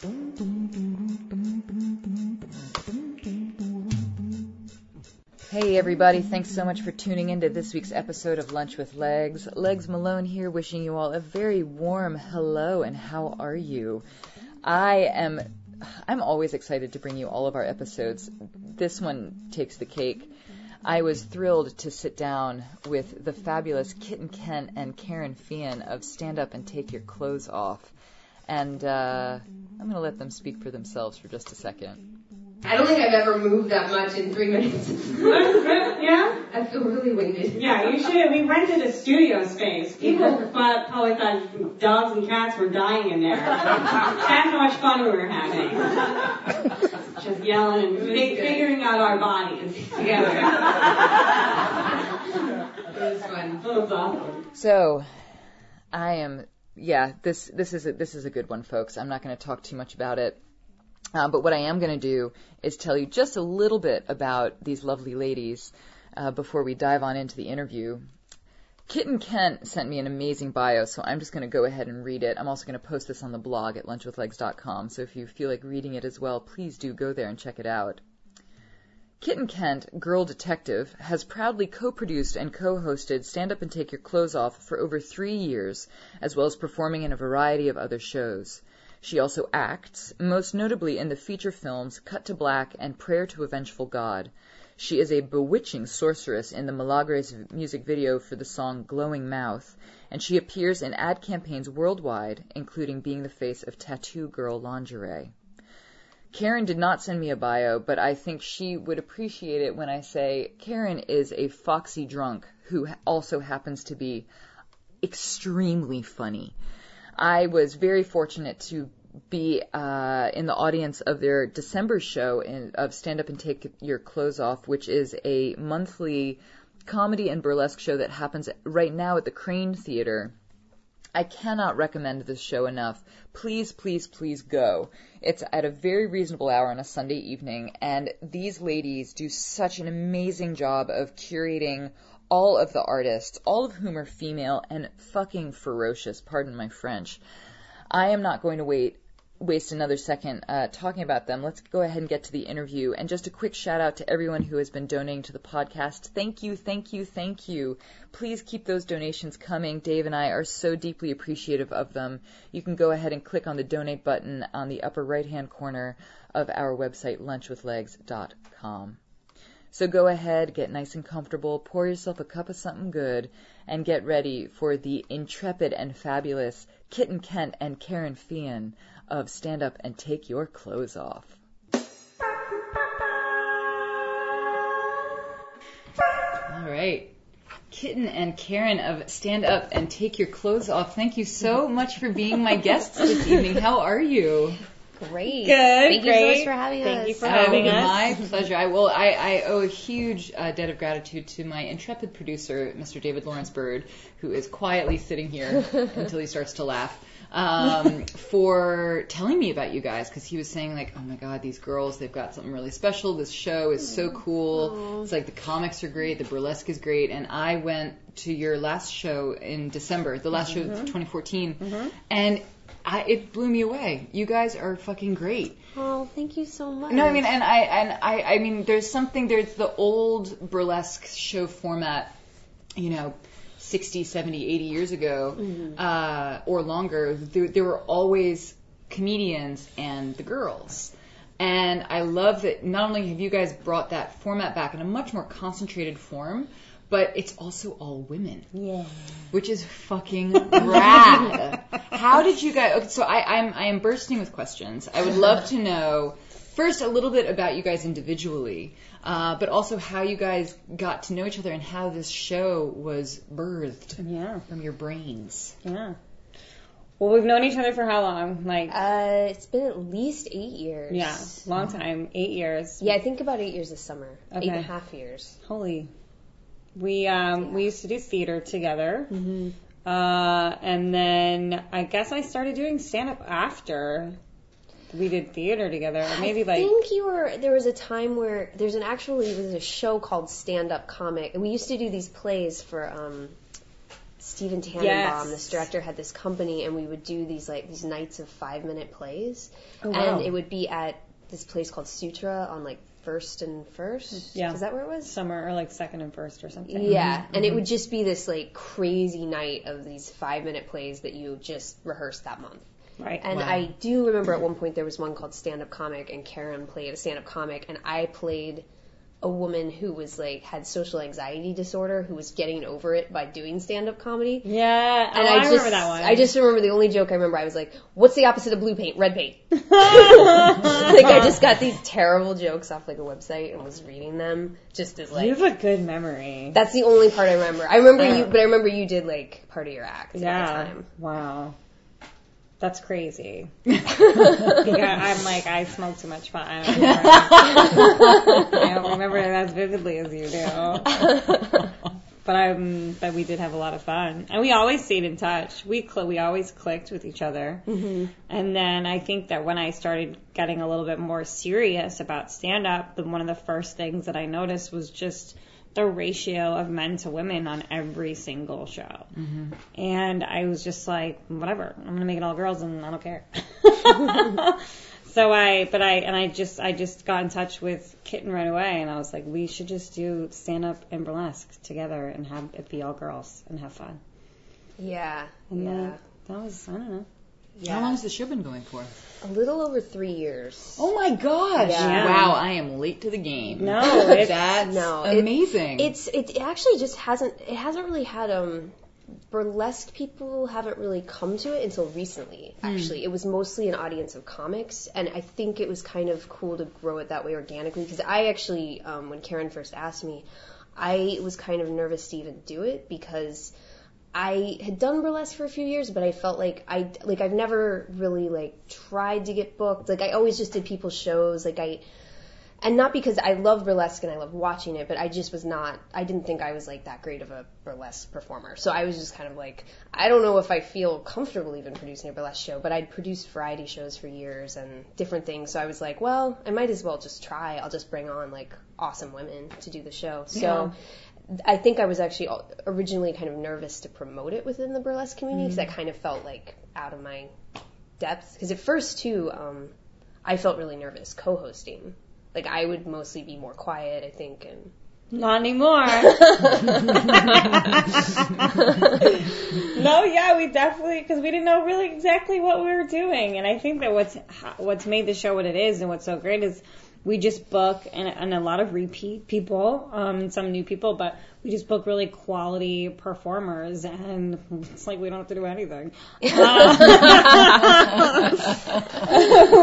Hey everybody, thanks so much for tuning into this week's episode of Lunch with Legs. Legs Malone here, wishing you all a very warm hello and how are you? I am I'm always excited to bring you all of our episodes. This one takes the cake. I was thrilled to sit down with the fabulous Kitten Kent and Karen Fian of Stand Up and Take Your Clothes Off. And uh, I'm going to let them speak for themselves for just a second. I don't think I've ever moved that much in three minutes. yeah? I feel really winded. Yeah, you should. We rented a studio space. People thought, probably thought dogs and cats were dying in there. That's how much fun we were having. Just yelling and fi- figuring out our bodies together. It was fun. That was awesome. So, I am yeah, this this is a, this is a good one, folks. I'm not going to talk too much about it. Uh, but what I am going to do is tell you just a little bit about these lovely ladies uh, before we dive on into the interview. Kitten Kent sent me an amazing bio, so I'm just going to go ahead and read it. I'm also going to post this on the blog at lunchwithlegs.com, so if you feel like reading it as well, please do go there and check it out. Kitten Kent, Girl Detective, has proudly co-produced and co-hosted Stand Up and Take Your Clothes Off for over three years, as well as performing in a variety of other shows. She also acts, most notably in the feature films Cut to Black and Prayer to a Vengeful God. She is a bewitching sorceress in the Milagres music video for the song Glowing Mouth, and she appears in ad campaigns worldwide, including being the face of Tattoo Girl Lingerie. Karen did not send me a bio, but I think she would appreciate it when I say Karen is a foxy drunk who also happens to be extremely funny. I was very fortunate to be uh, in the audience of their December show in, of Stand Up and Take Your Clothes Off, which is a monthly comedy and burlesque show that happens right now at the Kraine Theater. I cannot recommend this show enough. Please, please, please go. It's at a very reasonable hour on a Sunday evening, and these ladies do such an amazing job of curating all of the artists, all of whom are female and fucking ferocious, pardon my French. I am not going to wait waste another second uh, talking about them. Let's go ahead and get to the interview. And just a quick shout out to everyone who has been donating to the podcast. Thank you, thank you, thank you. Please keep those donations coming. Dave and I are so deeply appreciative of them. You can go ahead and click on the donate button on the upper right hand corner of our website, lunchwithlegs.com. So go ahead, get nice and comfortable, pour yourself a cup of something good, and get ready for the intrepid and fabulous Kitten Kent and Karen Fian of Stand Up and Take Your Clothes Off. All right. Kitten and Karen of Stand Up and Take Your Clothes Off, thank you so much for being my guests this evening. How are you? Great. Good. Thank you so much for having Thank us. you for Oh, having us. my pleasure. I will. I, I owe a huge uh, debt of gratitude to my intrepid producer, Mr. David Lawrence Bird, who is quietly sitting here until he starts to laugh, um, for telling me about you guys. Because he was saying like, "Oh my God, these girls, they've got something really special. This show is so cool. It's like the comics are great, the burlesque is great." And I went to your last show in December, the last show of 2014, and. I, it blew me away. You guys are fucking great. Oh, thank you so much. No, I mean, and I and I, I mean, there's something. There's the old burlesque show format, you know, 60, 70, 80 years ago, uh, or longer. There, there were always comedians and the girls. And I love that not only have you guys brought that format back in a much more concentrated form, but it's also all women. Yeah. Which is fucking rad. How did you guys? Okay, so I, I'm I am bursting with questions. I would love to know first a little bit about you guys individually, uh, but also how you guys got to know each other and how this show was birthed Yeah. from your brains. Yeah. Well, we've known each other for how long? Like, Uh, it's been at least eight years. yeah, long time, eight years. Yeah, I think about eight years this summer. Eight Okay. half years. Holy. We um we used to do theater together. Mm-hmm. Uh, and then I guess I started doing stand up after we did theater together. Or maybe I like think you were. There was a time where there's an actually there was a show called Stand Up Comic, and we used to do these plays for um, Stephen Tannenbaum, Yes. this director, had this company, and we would do these like these nights of five minute plays, Oh, wow. and it would be at this place called Sutra on like First and First. Mm, yeah. is that where it was? Summer or like second and first or something. Yeah, mm-hmm. and it mm-hmm. would just be this like crazy night of these five minute plays that you just rehearsed that month. Right. And Wow. I do remember at one point there was one called Stand Up Comic, and Karen played a stand up comic, and I played a woman who was like had social anxiety disorder who was getting over it by doing stand up comedy. yeah. And oh, I, I, just, remember that one. I just remember the only joke I remember. I was like, "What's the opposite of blue paint? Red paint." like I just got these terrible jokes off like a website and was reading them just as like. You have a good memory. That's the only part I remember. I remember you, but I remember you did like part of your act at the yeah. time. Wow. That's crazy. yeah, I'm like, I smoke too much pot. I don't remember, I don't remember it as vividly as you do. But I'm, but we did have a lot of fun, and we always stayed in touch. We cl- we always clicked with each other, mm-hmm. and then I think that when I started getting a little bit more serious about stand up, then one of the first things that I noticed was just the ratio of men to women on every single show. Mm-hmm. And I was just like, whatever, I'm gonna make it all girls and I don't care. so I, but I, and I just, I just got in touch with Kitten right away and I was like, we should just do stand up and burlesque together and have it be all girls and have fun. Yeah, And yeah, then that was, I don't know. Yeah. How long has the show been going for? A little over three years. Oh my gosh! Yeah. Wow, I am late to the game. No, it's, That's No, it- amazing. It's it actually just hasn't it hasn't really had um burlesque people haven't really come to it until recently actually it was mostly an audience of comics and i think it was kind of cool to grow it that way organically because i actually um, when karen first asked me i was kind of nervous to even do it because I had done burlesque for a few years, but I felt like I like I've never really like tried to get booked. Like I always just did people's shows. Like I and not because I love burlesque and I love watching it, but I just was not. I didn't think I was like that great of a burlesque performer. So I was just kind of like, I don't know if I feel comfortable even producing a burlesque show. But I'd produced variety shows for years and different things. So I was like, well, I might as well just try. I'll just bring on like awesome women to do the show. So. I think I was actually originally kind of nervous to promote it within the burlesque community because I kind of felt like out of my depth. Because at first, too, um, I felt really nervous co-hosting. Like I would mostly be more quiet, I think, and Not anymore. no, yeah, we definitely because we didn't know really exactly what we were doing, and I think that what's what's made the show what it is and what's so great is we just book and, and a lot of repeat people, um, and some new people, but we just book really quality performers, and it's like we don't have to do anything. Uh,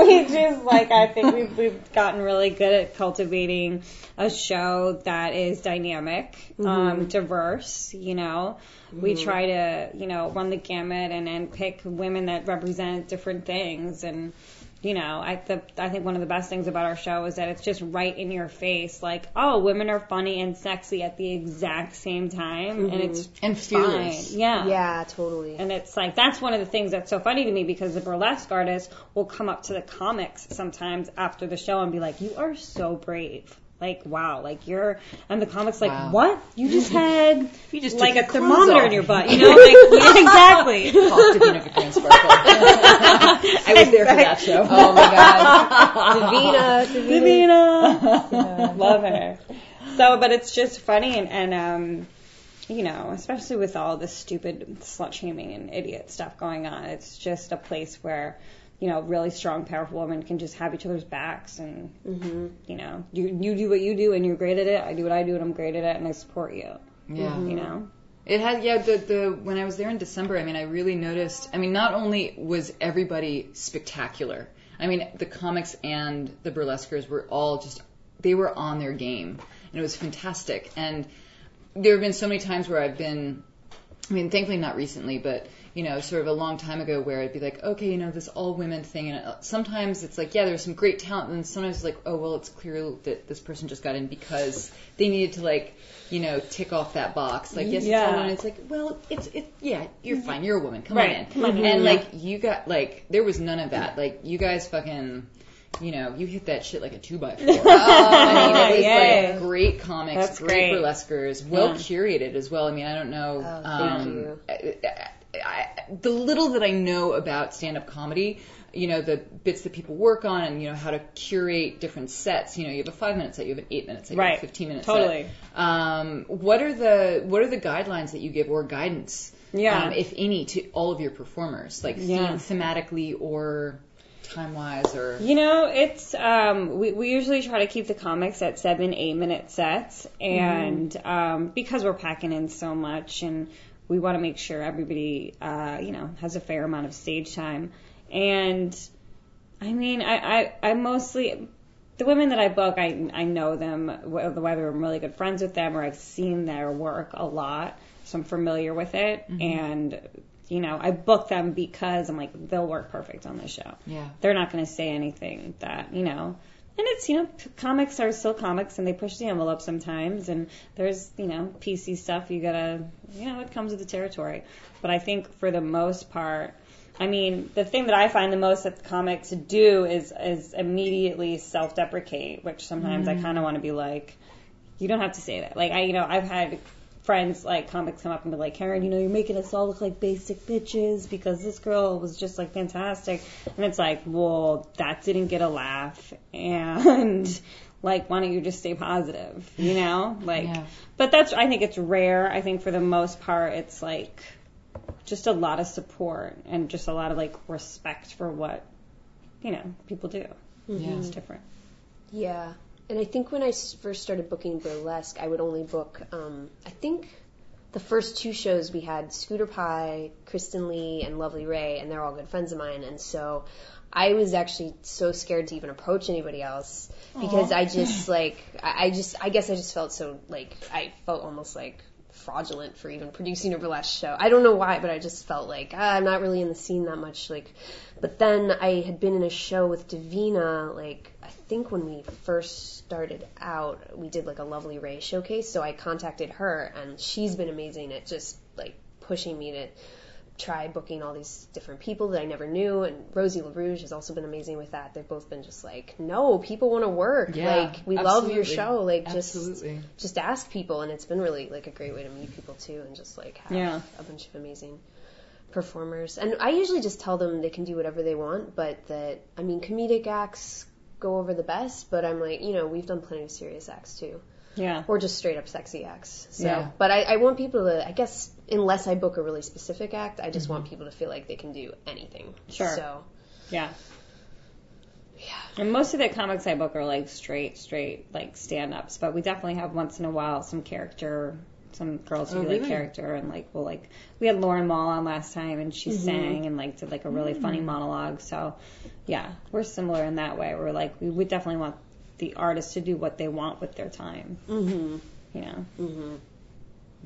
we just like I think we've we've gotten really good at cultivating a show that is dynamic, um, diverse. You know, we try to you know run the gamut and and pick women that represent different things and. You know, I the, I think one of the best things about our show is that it's just right in your face, like, oh, women are funny and sexy at the exact same time, and it's mm-hmm. and fine. fearless. Yeah, yeah, totally. and it's like that's one of the things that's so funny to me because the burlesque artist will come up to the comics sometimes after the show and be like, "You are so brave." Like wow, like you're, and the comics like, Wow. what? You just had You just like a thermometer clothes in your butt, you know? Like yeah, exactly. Talk to Dina I was there for that show. oh my god, Davina, Davina. Davina. Love her. So, but it's just funny and, and um, you know, especially with all this stupid slut shaming and idiot stuff going on, it's just a place where, you know, really strong, powerful women can just have each other's backs and, mm-hmm. you know, you, you do what you do and you're great at it. I do what I do and I'm great at it and I support you, Yeah. Mm-hmm. you know? It had yeah the the when I was there in December, I mean I really noticed. I mean not only was everybody spectacular. I mean the comics and the burlesquers were all just they were on their game and it was fantastic. And there have been so many times where I've been I mean thankfully not recently, but you know sort of a long time ago where I'd be like okay you know this all women thing and uh, sometimes it's like yeah there's some great talent and sometimes it's like oh well it's clear that this person just got in because they needed to like you know tick off that box like yes Yeah. it's all women it's like well it's it yeah you're fine you're a woman come Right, on in come on in. and Yeah. like you got like there was none of that like you guys fucking you know, you hit that shit like a two by four. I mean, it was yay. like great comics, That's great, great. burlesquers, well Yeah. curated as well. I mean, I don't know. Oh, thank um, you. I, I, the little that I know about stand-up comedy, you know, the bits that people work on, and you know how to curate different sets. You know, you have a five-minute set, you have an eight-minute set, you have a fifteen-minute Totally. set. Um, what are the what are the guidelines that you give or guidance, Yeah. um, if any, to all of your performers, like Yeah. thematically or time-wise, or You know, it's um, we we usually try to keep the comics at seven eight minute sets, and um, because we're packing in so much, and we want to make sure everybody uh, you know has a fair amount of stage time, and I mean, I I, I mostly. The women that I book, I I know them, wh- whether I'm really good friends with them or I've seen their work a lot, so I'm familiar with it. And you know, I book them because I'm like they'll work perfect on the show yeah. they're not going to say anything that you know and it's you know p- comics are still comics and they push the envelope sometimes and there's you know pc stuff you gotta you know it comes with the territory. But i think for the most part i mean the thing that i find the most that comics do is is immediately self-deprecate which sometimes i mm-hmm. kind of want to be like you don't have to say that. Like i you know i've had friends like comics come up and be like, Karen, you know, you're making us all look like basic bitches because this girl was just like fantastic. And it's like, well, that didn't get a laugh. And like, why don't you just stay positive? You know? Like, Yeah. but that's, I think it's rare. I think for the most part, it's like just a lot of support and just a lot of like respect for what, you know, people do. Yeah. It's different. Yeah. And I think when I s- first started booking burlesque, I would only book, um, I think the first two shows we had Scooter Pie, Kristen Lee, and Lovely Ray, and they're all good friends of mine. And so I was actually so scared to even approach anybody else because I just like, I I just, I guess I just felt so like, I felt almost like fraudulent for even producing a burlesque show. I don't know why, but I just felt like ah, I'm not really in the scene that much. Like, but then I had been in a show with Davina, like think when we first started out, we did like a Lovely Ray showcase. So I contacted her, and she's been amazing at just like pushing me to try booking all these different people that I never knew. And Rosie LaRouge has also been amazing with that. They've both been just like, no, people want to work. Yeah, like we love your show. Like just Absolutely. just ask people, and it's been really like a great way to meet people too, and just like have Yeah. a bunch of amazing performers. And I usually just tell them they can do whatever they want, but that I mean, comedic acts go over the best. But I'm like, you know, we've done plenty of serious acts too, Yeah. or just straight up sexy acts. So, Yeah. but I, I want people to, I guess, unless I book a really specific act, I just want people to feel like they can do anything. Sure. So, Yeah. yeah. And most of the comics I book are like straight, straight, like stand ups, but we definitely have once in a while some character, some girls who Oh, do like really? character and like, well, like, we had Lauren Mall on last time and she Mm-hmm. sang and like did like a really funny Mm. monologue. So, yeah, we're similar in that way. We're like, we, we definitely want the artist to do what they want with their time, Mm-hmm. you know? Mm-hmm.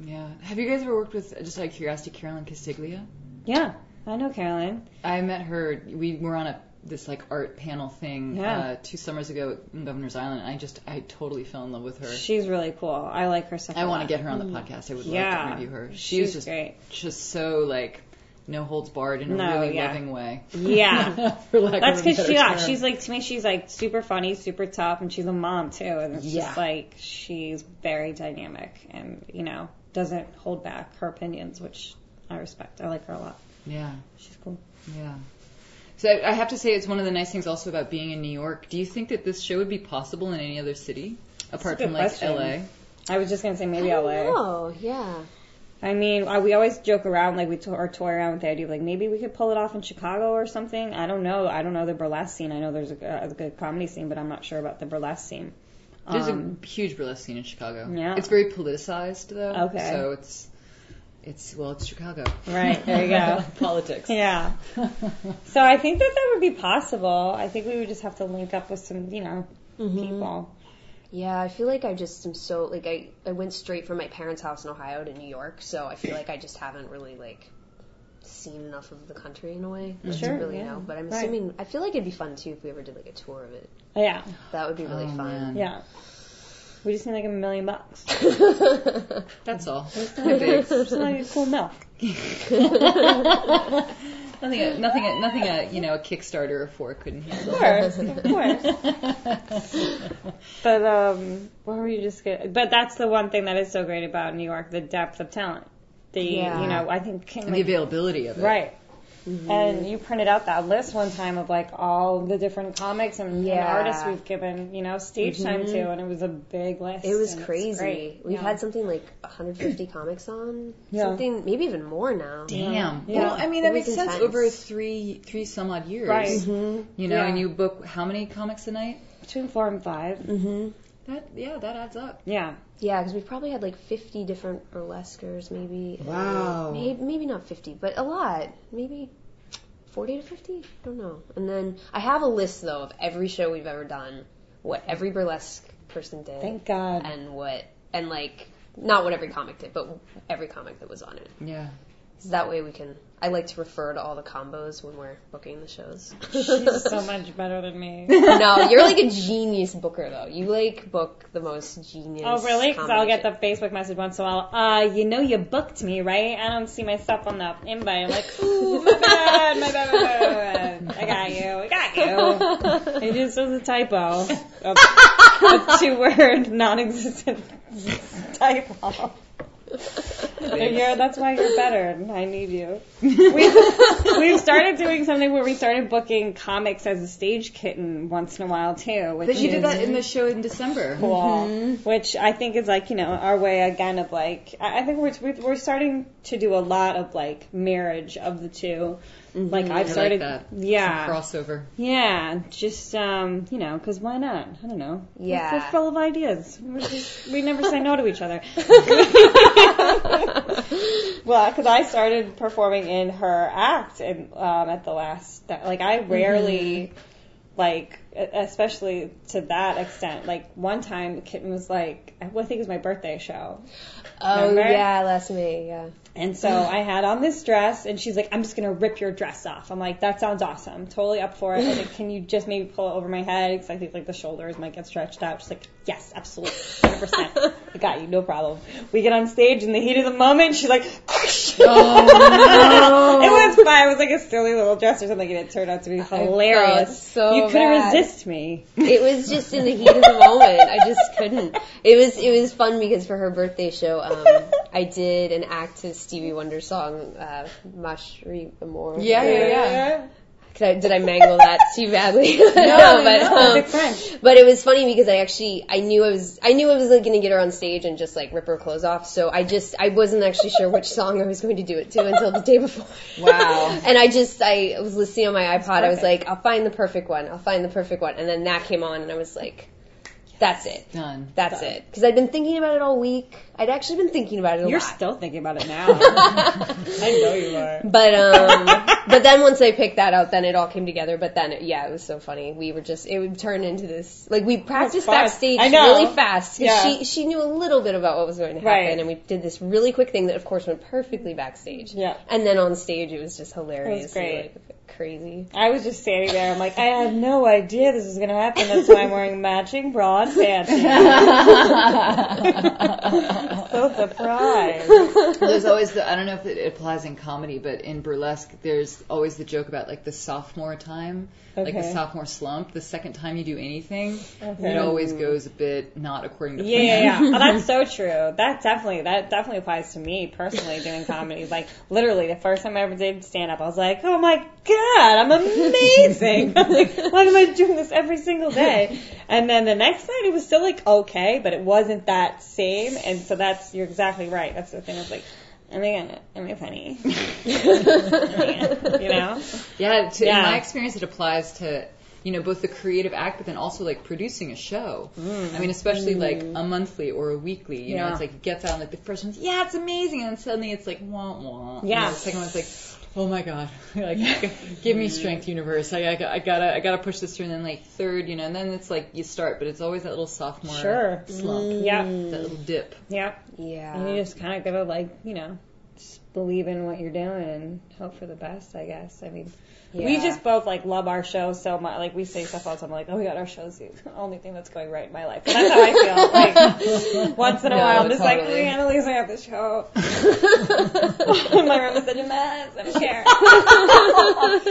Yeah. Have you guys ever worked with, just out of curiosity, Carolyn Castiglia? Yeah, I know Carolyn. I met her. We were on a this like art panel thing Yeah. uh, two summers ago in Governor's Island, I just I totally fell in love with her. She's really cool. I like her stuff. I want to get her on the podcast. I would Yeah. love to review her. She She's was just great. just so like no holds barred in a No, really yeah. loving way. Yeah. For lack That's because she, yeah, term. she's like to me, she's like super funny, super tough, and she's a mom too, and it's Yeah. just like she's very dynamic, and you know doesn't hold back her opinions, which I respect. I like her a lot. yeah, She's cool. yeah. So I I have to say it's one of the nice things also about being in New York. Do you think that this show would be possible in any other city apart from like question. LA? I was just gonna say maybe I don't LA. know. Yeah. I mean, I, we always joke around, like we to, or toy around with the idea of like maybe we could pull it off in Chicago or something. I don't know. I don't know the burlesque scene. I know there's a, a good comedy scene, but I'm not sure about the burlesque scene. There's Um, a huge burlesque scene in Chicago. Yeah. It's very politicized though. Okay. So it's it's well, it's Chicago. Right, there you go. Politics. Yeah. So I think that that would be possible. I think we would just have to link up with some, you know, people. Yeah, I feel like I just am so like I I went straight from my parents' house in Ohio to New York, so I feel like I just haven't really like seen enough of the country in a way like, Sure, to really yeah. know. But I'm Right. assuming I feel like it'd be fun too if we ever did like a tour of it. Yeah. That would be really Oh, fun. man. Yeah. We just need like a million bucks. That's all. Just like a cool milk. Nothing, a, nothing, a, nothing. A you know, a Kickstarter or four couldn't handle. Of course, of course. But um, what were you just? Gonna, but that's the one thing that is so great about New York: the depth of talent. The Yeah. you know, I think and the availability of it. right. And mm-hmm. you printed out that list one time of like all the different comics and, and artists we've given, you know, stage time mm-hmm. to, and it was a big list. It was and it's crazy. We've Yeah. had something like 150 comics on. Yeah. Something, maybe even more now. Damn. Yeah. Well, I mean, that It makes sense. Over three, three some odd years. Right. Mm-hmm. You know, Yeah. and you book how many comics a night? between four and five. Mm-hmm. That, yeah, that adds up. Yeah. Yeah, because we've probably had like 50 different burlesquers, maybe. Wow. Maybe, maybe not 50, but a lot. Maybe 40 to 50? I don't know. And then I have a list, though, of every show we've ever done, what every burlesque person did, Thank God. and what, and like, not what every comic did, but every comic that was on it. Yeah. 'Cause that way we can, I like to refer to all the combos when we're booking the shows. She's so much better than me. no, you're like a genius booker, though. You like book the most genius. Oh, really? Because I'll get the. Facebook message once in a while. Uh, you know you booked me, right? I don't see myself on the invite. I'm like, ooh, my bad, my bad, my bad, my bad. I got you, I got you. It just was a typo. A, a two-word, non-existent typo. You're, that's why you're better. I need you. We've, we've started doing something where we started booking comics as a stage kitten once in a while too. Which But you is did that in the show in December. cool. Mm-hmm. Which I think is like you know our way again of like I I think we're we're- we're starting to do a lot of like marriage of the 2 Like I've I like started, that. yeah, Some crossover. yeah, just um, you know, because why not? I don't know. We're- Yeah. we're, full of ideas. We're just, we never say no to each other. well, because I started performing in her act in, um, at the last. Like I rarely, like e- especially to that extent. Like one time, Kitten was like, I think it was my birthday show. Oh, Remember? yeah, last May, yeah. And so I had on this dress, and she's like, I'm just gonna rip your dress off. I'm like, that sounds awesome. Totally up for it. I like, can you just maybe pull it over my head? Because I think like the shoulders might get stretched out. She's like, yes, absolutely, 100%. I got you, no problem. We get on stage in the heat of the moment. She's like, Oh, it was fine. It was like a silly little dress or something, and it turned out to be hilarious. so you couldn't bad. resist me. It was just in the heat of the moment. I just couldn't. It was it was fun because for her birthday show, um, I did an act to Stevie Wonder song, uh, Mashri Amour. Yeah, yeah, yeah. Could I, did I mangle that too badly? no, no, but no, um, French. but it was funny because I actually I knew I was I knew I was like, going to get her on stage and just like rip her clothes off. So I just I wasn't actually sure which song I was going to do it to until the day before. Wow. and I just I was listening on my iPod. I was like, I'll find the perfect one. I'll find the perfect one. And then that came on, and I was like, that's it. Done. That's it. Because I'd been thinking about it all week. I'd actually been thinking about it a You're lot. still thinking about it now. I know you are. But um, but then once I picked that out, then it all came together. But then, yeah, it was so funny. We were just it would turn into this like we practiced backstage really fast. Yeah. She she knew a little bit about what was going to happen, Right. and we did this really quick thing that, of course, went perfectly backstage. Yeah. And then on stage, it was just hilarious. great. Like, crazy. I was just standing there. I'm like, I had no idea this was going to happen. That's why I'm wearing matching bra and pants. so surprised. There's always the I don't know if it applies in comedy, but in burlesque, there's always the joke about like the sophomore time, like the sophomore slump. The second time you do anything, Okay. it always goes a bit not according to Yeah, plan. yeah, yeah. Oh, that's so true. That definitely, that definitely applies to me personally doing comedy. Like literally, the first time I ever did stand up, I was like, oh my god, I'm amazing. I'm like, why am I doing this every single day? And then the next night, it was still like okay, but it wasn't that same. And so that's you're exactly right. That's the thing. I was like. Am I gonna, am I funny? you know? Yeah, to, Yeah. in my experience, it applies to you know both the creative act, but then also like producing a show. Mm. I mean, especially like mm. a monthly or a weekly. You know, it's like it gets out like the first one's yeah, it's amazing, and then suddenly it's like wah wah. And Yeah. then the second one's like. Oh my God! Like, give me strength, universe. I, I, I gotta, I gotta push this through. And then like third, you know, and then it's like you start, but it's always that little sophomore Sure. slump, mm, Yeah. that little dip. Yeah. Yeah. And you just kind of gotta like, you know, just believe in what you're doing and hope for the best. I guess. I mean, we just both like love our show so much. Like we say stuff all the time, like, "Oh my god, our show's the only thing that's going right in my life." And that's how I feel. Like once in a No, while, I'm just like, totally. "We Annalise, I have this show." my room is such a mess. I don't care.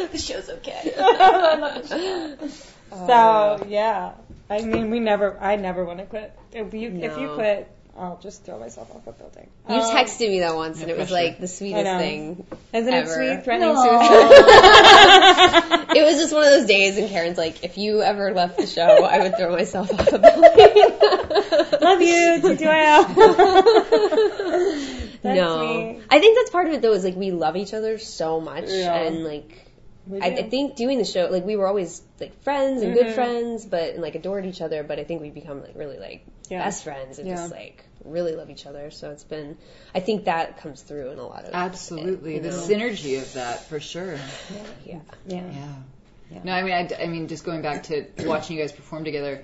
the show's okay. I love the show. So yeah, I mean, we never. I never want to quit. If you if you quit, I'll just throw myself off a building. You Um, texted me that once, and it was like the sweetest thing. Isn't ever. it sweet? Threatening No. suicide. It was just one of those days, and Karen's like, "If you ever left the show, I would throw myself off a building." Love you, TTYL. That's no, me. I think that's part of it though. Is like we love each other so much, Yeah. and like I. I think doing the show, like we were always like friends and good Mhm. friends, but and like adored each other. But I think we become like really like Yeah. best friends and Yeah. just like really love each other. So it's been, I think that comes through in a lot of Absolutely, it, the know? synergy of that for sure. Yeah, yeah. yeah. Yeah. No, I mean, I, I mean, just going back to watching you guys perform together.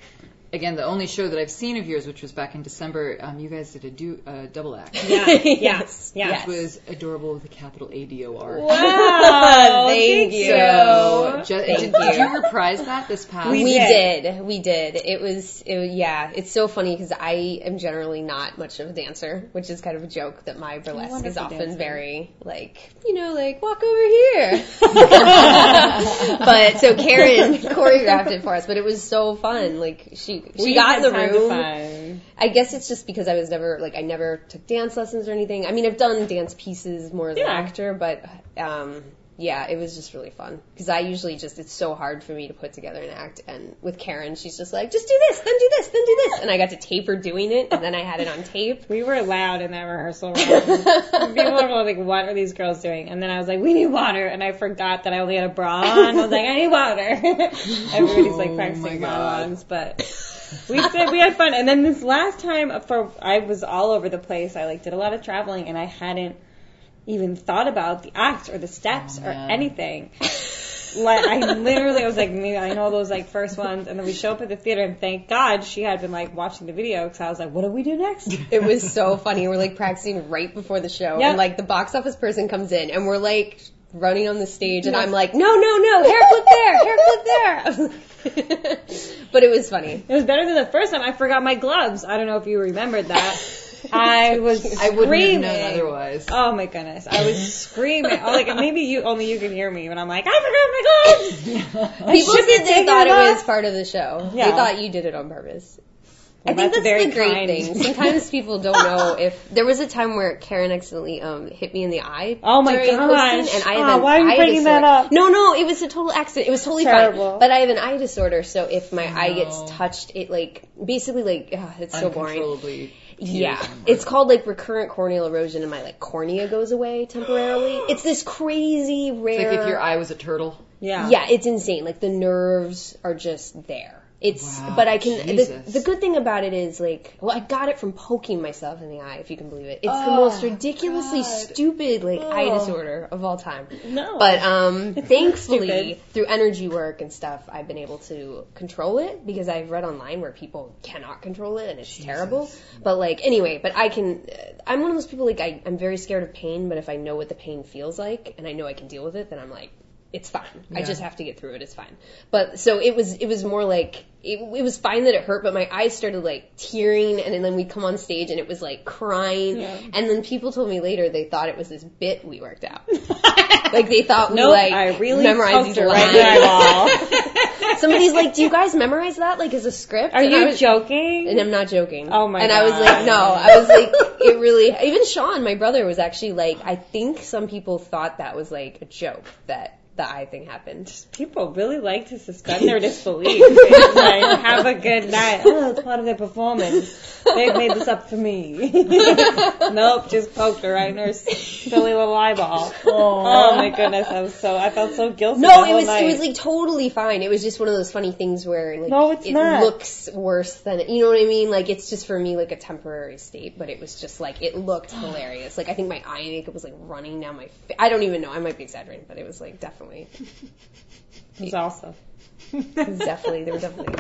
Again, the only show that I've seen of yours, which was back in December, um, you guys did a do, uh, double act, Yeah. yes, yes. which was adorable with a capital A D O R. Wow. Thank you. So, ju- Thank did, you. did you reprise that this past? We We did. did. We did. It was, it, yeah, it's so funny because I am generally not much of a dancer, which is kind of a joke that my burlesque is often dancer. very, like, you know, like, walk over here. but, so Karen choreographed it for us, but it was so fun. Like, she, she We got in the room. I guess it's just because I was never, like, I never took dance lessons or anything. I mean, I've done dance pieces more as Yeah. an actor, but, um, yeah, it was just really fun because I usually just it's so hard for me to put together an act. And with Karen, she's just like, just do this, then do this, then do this, and I got to tape her doing it, and then I had it on tape. We were loud in that rehearsal room. People were like, "What are these girls doing?" And then I was like, "We need water," and I forgot that I only had a bra on. I was like, "I need water." Everybody's like Oh practicing my God. monologues, but we did, we had fun. And then this last time, uh, for I was all over the place. I like did a lot of traveling, and I hadn't even thought about the act or the steps Oh, or anything. Like I literally I was like, maybe I know those like first ones, and then we show up at the theater, and thank God she had been like watching the video because I was like, what do we do next? It was so funny. We're like practicing right before the show, Yep. and like the box office person comes in, and we're like running on the stage, and I'm like, no, no, no, hair flip there, hair flip there. I was like- but it was funny. It was better than the first time. I forgot my gloves. I don't know if you remembered that. I was I wouldn't screaming. have known otherwise. Oh my goodness! I was screaming. Oh, like maybe you only you can hear me when I'm like, I forgot my gloves. People said they thought it was part of the show. Yeah. They thought you did it on purpose. I think that's that's, very the great kind. thing. Sometimes people don't know if there was a time where Karen accidentally um, hit me in the eye. Oh my during gosh. hosting, and I Oh, an why are you eye bringing that up? No, no, it was a total accident. It was totally Terrible. fine. But I have an eye disorder, so if my eye gets touched, it like basically like ugh, it's so boring. Yeah, it's called like recurrent corneal erosion, and my like cornea goes away temporarily. It's this crazy rare. It's like if your eye was a turtle. Yeah. Yeah, it's insane. Like the nerves are just there. It's, Wow, but I can. The, the good thing about it is like, well, I got it from poking myself in the eye, if you can believe it. It's the Oh, most ridiculously God. stupid like eye Oh. disorder of all time. No. But um, thankfully, through energy work and stuff, I've been able to control it because I've read online where people cannot control it and it's terrible. But like anyway, but I can. Uh, I'm one of those people like I, I'm very scared of pain, but if I know what the pain feels like and I know I can deal with it, then I'm like. It's fine. I just have to get through it. It's fine. But so it was. It was more like it, it was fine that it hurt, but my eyes started like tearing, and then we come on stage and it was like crying, Yeah. and then people told me later they thought it was this bit we worked out. Like they thought we Nope, like I really memorized these lines. right. Somebody's like, "Do you guys memorize that like as a script?" Are And you was- joking? And I'm not joking. Oh my And I was like, no. I was like, it really. Even Sean, my brother, was actually like, I think some people thought that was like a joke that the eye thing happened. People really like to suspend their disbelief. Like, have a good night. Oh, it's part of their performance. They've made this up for me. nope, just poked her right in her silly little eyeball. Oh my goodness, I was so I felt so guilty. No, it was night. it was like totally fine. It was just one of those funny things where like No, it not. looks worse than you know what I mean. Like it's just for me like a temporary state, but it was just like it looked hilarious. Like I think my eye makeup was like running down my. Fa- I don't even know. I might be exaggerating, but it was like definitely, It was awesome. it was definitely there were definitely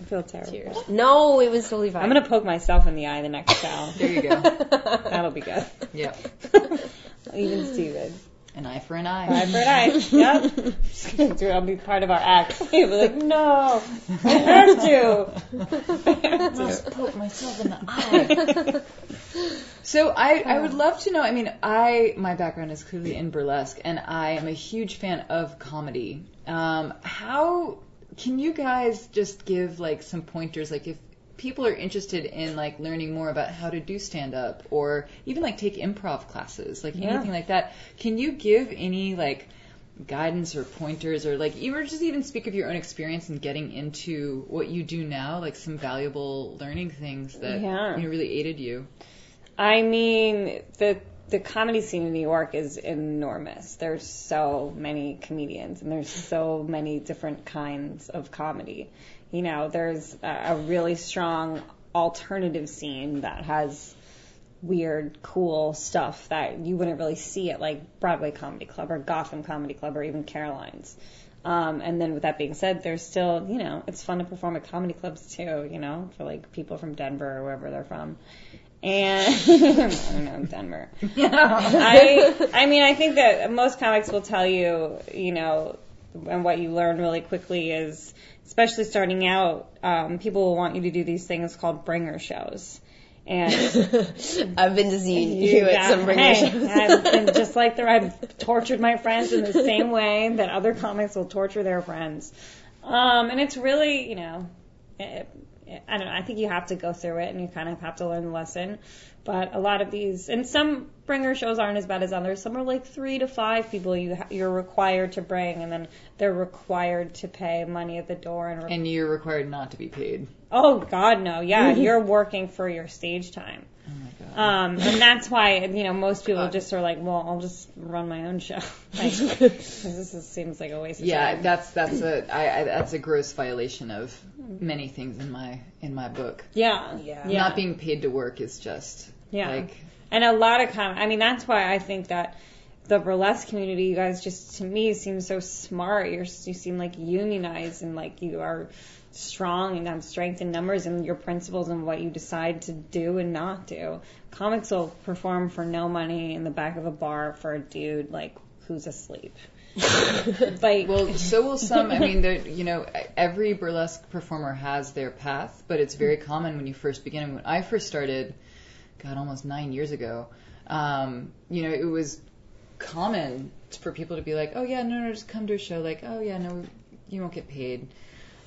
I feel terrible. tears. No, it was totally fine. I'm gonna poke myself in the eye the next show. There you go. That'll be good. Yeah. Even Steven. An eye for an eye. Eye for an eye. Yep. Just gonna do I'll be part of our act. He'll be like, no, I have to. I have to. Poke myself in the eye. so I, I would love to know. I mean, I my background is clearly in burlesque, and I am a huge fan of comedy. Um, how can you guys just give like some pointers, like if people are interested in like learning more about how to do stand up or even like take improv classes, like Yeah. anything like that. Can you give any like guidance or pointers or like even just even speak of your own experience in getting into what you do now, like some valuable learning things that Yeah. you know, really aided you. I mean, the the comedy scene in New York is enormous. There's so many comedians, and there's so many different kinds of comedy. You know, there's a, really strong alternative scene that has weird, cool stuff that you wouldn't really see at like Broadway Comedy Club or Gotham Comedy Club or even Caroline's. Um, and then with that being said, there's still, you know, it's fun to perform at comedy clubs too, you know, for like people from Denver or wherever they're from. And I don't know, Denver. I I mean, I think that most comics will tell you, you know, and what you learn really quickly is, especially starting out, um, people will want you to do these things called bringer shows. And I've been to see you at Yeah, some bringer hey, shows. I've been just like the, I've tortured my friends in the same way that other comics will torture their friends. Um, and it's really, you know, it, I don't know. I think you have to go through it and you kind of have to learn the lesson. But a lot of these, and some bringer shows aren't as bad as others. Some are like three to five people you ha- you're required to bring, and then they're required to pay money at the door. And, re- And you're required not to be paid. oh God, no, yeah, you're working for your stage time. My god. Um, and that's why, you know, most people God. just are like, well, I'll just run my own show. Like, 'cause this is, seems like a waste of time. yeah, time. that's that's a I, I, that's a gross violation of many things in my in my book. yeah. Yeah. Yeah. Not being paid to work is just Yeah. like And a lot of com I mean, that's why I think that the burlesque community, you guys just, to me, seem so smart. You're, you seem like unionized and like you are strong and have strength in numbers and your principles and what you decide to do and not do. Comics will perform for no money in the back of a bar for a dude, like, who's asleep. like, Well, so will some. I mean, there, you know, every burlesque performer has their path, but it's very common when you first begin. And when I first started, God, almost nine years ago, um, you know, it was common for people to be like, "Oh yeah, no, no, just come to a show." Like, "Oh yeah, no, you won't get paid."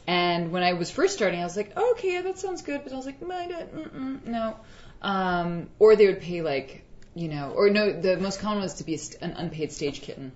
And when I was first starting, I was like, oh, "Okay, yeah, that sounds good," but I was like, "No, I don't- mm-mm, no." Um, or they would pay like, you know, or no, the most common was to be an unpaid stage kitten.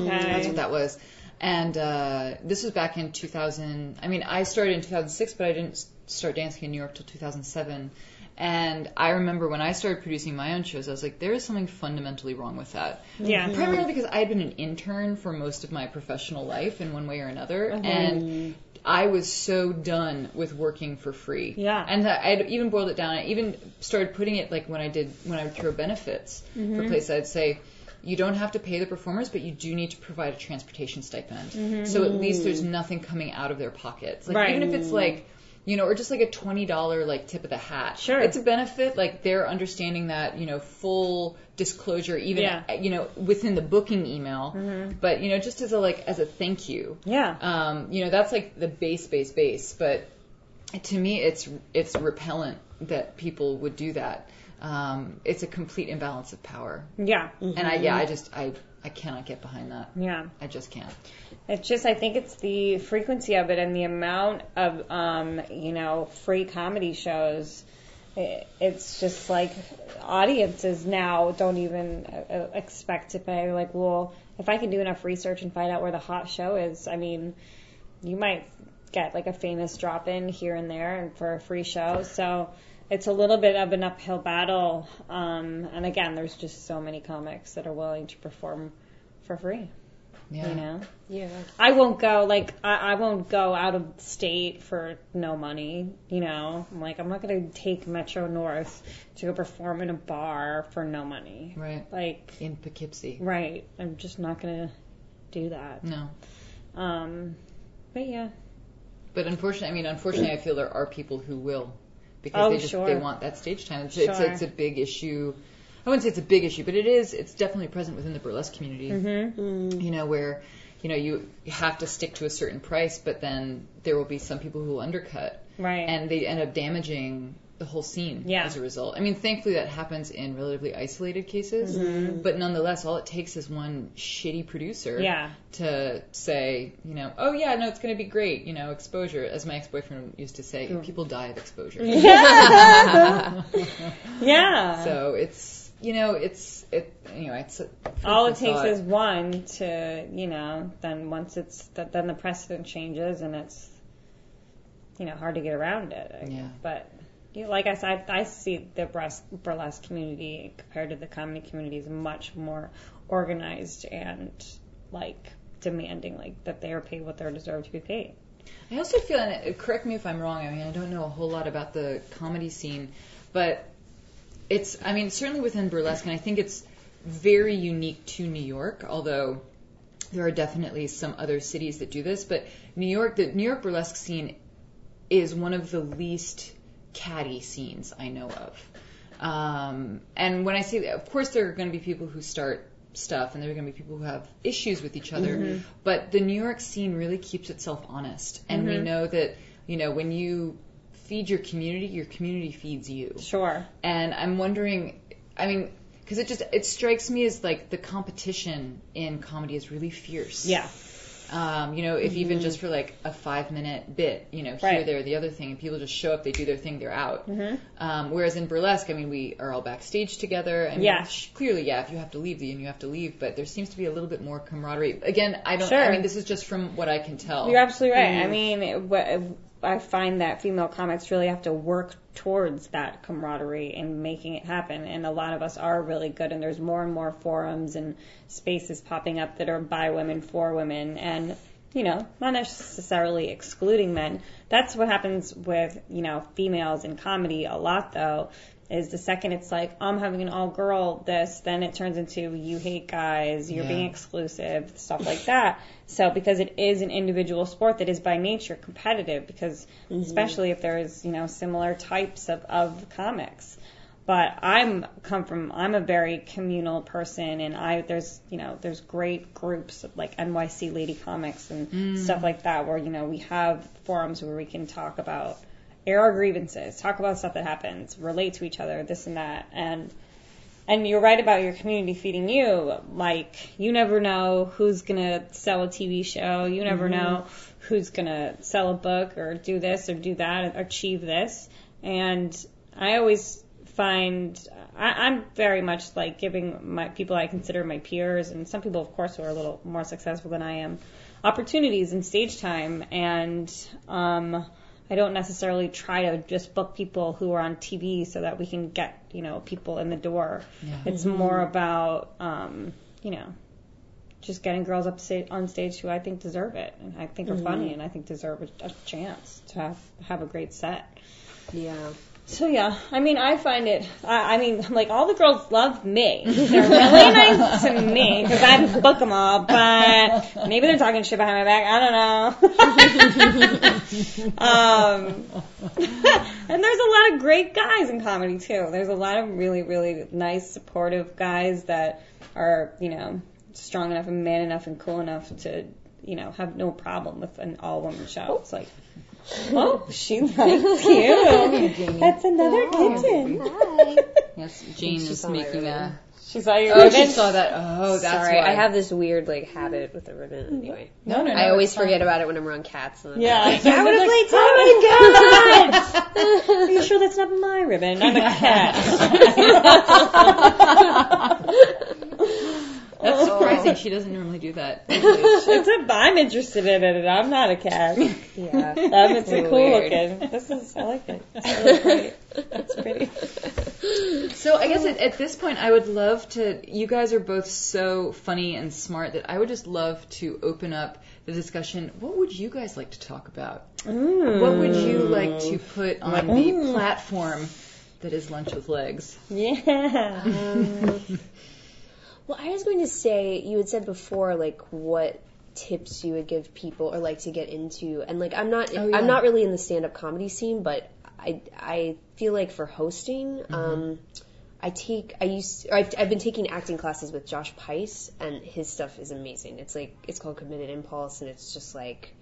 okay. That's what that was. And uh, this was back in 2000. I mean, I started in 2006, but I didn't start dancing in New York till 2007. And I remember when I started producing my own shows, I was like, there is something fundamentally wrong with that. Yeah. Primarily because I had been an intern for most of my professional life in one way or another. And I was so done with working for free. Yeah. And I even boiled it down. I even started putting it like when I did, when I would throw benefits for mm-hmm. places, I'd say, you don't have to pay the performers, but you do need to provide a transportation stipend. So at least there's nothing coming out of their pockets. Like Right. even if it's like, you know, or just like a twenty dollar like tip of the hat. Sure. It's a benefit. Like they're understanding that you know full disclosure, even Yeah. you know within the booking email. But you know just as a like as a thank you. Yeah. Um, you know that's like the base, base, base. But to me, it's it's repellent that people would do that. Um, it's a complete imbalance of power. Yeah. And I yeah, I just I I cannot get behind that. Yeah. I just can't. It's just, I think it's the frequency of it and the amount of, um, you know, free comedy shows. It- It's just like audiences now don't even uh, expect to pay. Like, well, if I can do enough research and find out where the hot show is, I mean, you might get like a famous drop in here and there and for a free show. So it's a little bit of an uphill battle. Um, and again, there's just so many comics that are willing to perform for free. Yeah. You know? Yeah. I won't go like I, I won't go out of state for no money. You know, I'm like I'm not gonna take Metro North to go perform in a bar for no money. Right. Like, In Poughkeepsie. right? I'm just not gonna do that. No. Um, but yeah, But unfortunately, I mean, unfortunately, I feel there are people who will because Oh, they just sure. they want that stage time. It's, it's Sure. it's a big issue. I wouldn't say it's a big issue, but it is. It's definitely present within the burlesque community. Mm-hmm. You know, where you know you have to stick to a certain price, but then there will be some people who will undercut, Right. and they end up damaging the whole scene Yeah. as a result. I mean, thankfully that happens in relatively isolated cases, Mm-hmm. but nonetheless, all it takes is one shitty producer Yeah. to say, you know, oh yeah, no, it's going to be great, you know, exposure. As my ex-boyfriend used to say, people die of exposure. yeah. yeah. So it's you know it's it anyway it's a All it takes thought. is one to, you know, then once it's, then the precedent changes and it's, you know, hard to get around it. Yeah. But, you know, like I said, I see the burlesque, community compared to the comedy community is much more organized and, like, demanding, like, that they are paid what they deserve to be paid. I also feel and correct me if I'm wrong. I mean I don't know a whole lot about the comedy scene, but it's I mean certainly within burlesque, and I think it's very unique to New York. Although there are definitely some other cities that do this, but New York the New York burlesque scene is one of the least catty scenes I know of. Um, and when I say of course, there are going to be people who start stuff, and there are going to be people who have issues with each other. But the New York scene really keeps itself honest, and we know that you know when you feed your community, your community feeds you. Sure. And I'm wondering, I mean, because it just it strikes me as like the competition in comedy is really fierce. Yeah. Um, you know, if even just for like a five minute bit, you know, here, Right. there, the other thing, and people just show up, they do their thing, they're out. Um, whereas in burlesque, I mean, we are all backstage together, and Yeah. clearly, yeah, if you have to leave, then you have to leave. But there seems to be a little bit more camaraderie. Again, I don't. Sure. I mean, this is just from what I can tell. You're absolutely right. I mean, what, I find that female comics really have to work towards that camaraderie and making it happen. And a lot of us are really good. And there's more and more forums and spaces popping up that are by women for women. And you know, not necessarily excluding men. That's what happens with you know females in comedy a lot though. Is the second it's like I'm having an all girl this, then it turns into you hate guys, you're Yeah. being exclusive, stuff like that. So because it is an individual sport that is by nature competitive, because mm-hmm. especially if there's you know similar types of, of comics. But I'm come from I'm a very communal person, and I there's you know there's great groups like NYC Lady Comics and mm. stuff like that where you know we have forums where we can talk about air our grievances, talk about stuff that happens, relate to each other, this and that, and and you're right about your community feeding you. Like you never know who's gonna sell a TV show. You never know who's gonna sell a book or do this or do that or achieve this. And I always find I, I'm very much like giving my people I consider my peers and some people of course who are a little more successful than I am opportunities and stage time and um I don't necessarily try to just book people who are on TV so that we can get, you know, people in the door. It's more about, um, you know, just getting girls up sta- on stage who I think deserve it and I think are funny and I think deserve a, a chance to have, have a great set. Yeah. So yeah, I mean, I find it. I, I mean, like all the girls love me. They're really nice to me because I book them all. But maybe they're talking shit behind my back. I don't know. um, and there's a lot of great guys in comedy too. There's a lot of really, really nice, supportive guys that are, you know, strong enough and man enough and cool enough to, you know, have no problem with an all-woman show. It's like. Oh, she likes you. That's another kitten. Yes, Jane She is saw my making ribbon. a. She saw your Oh, she saw that. Oh, that's Sorry, why. I have this weird like habit with the ribbon. Anyway, No, no, no. I always it's fine. forget about it when I'm around cats. And Yeah, I'm like, I I would have like, played Oh my god! Are you sure that's not my ribbon? I'm a cat. That's surprising. She doesn't normally do that. it's a, I'm interested in it, and I'm not a cat. Um, Yeah. it's a Weird. cool looking. This is, I like it. It's really great. It's pretty. So I guess at, at this point, I would love to. You guys are both so funny and smart that I would just love to open up the discussion. What would you guys like to talk about? What would you like to put on the platform that is Lunch with Legs? Yeah. Well, I was going to say you had said before like what tips you would give people or like to get into, and like I'm not Oh, yeah. I'm not really in the stand up comedy scene, but I I feel like for hosting, Mm-hmm. um, I take I used or I've, I've been taking acting classes with Josh Pais and his stuff is amazing. It's like it's called Committed Impulse and it's just like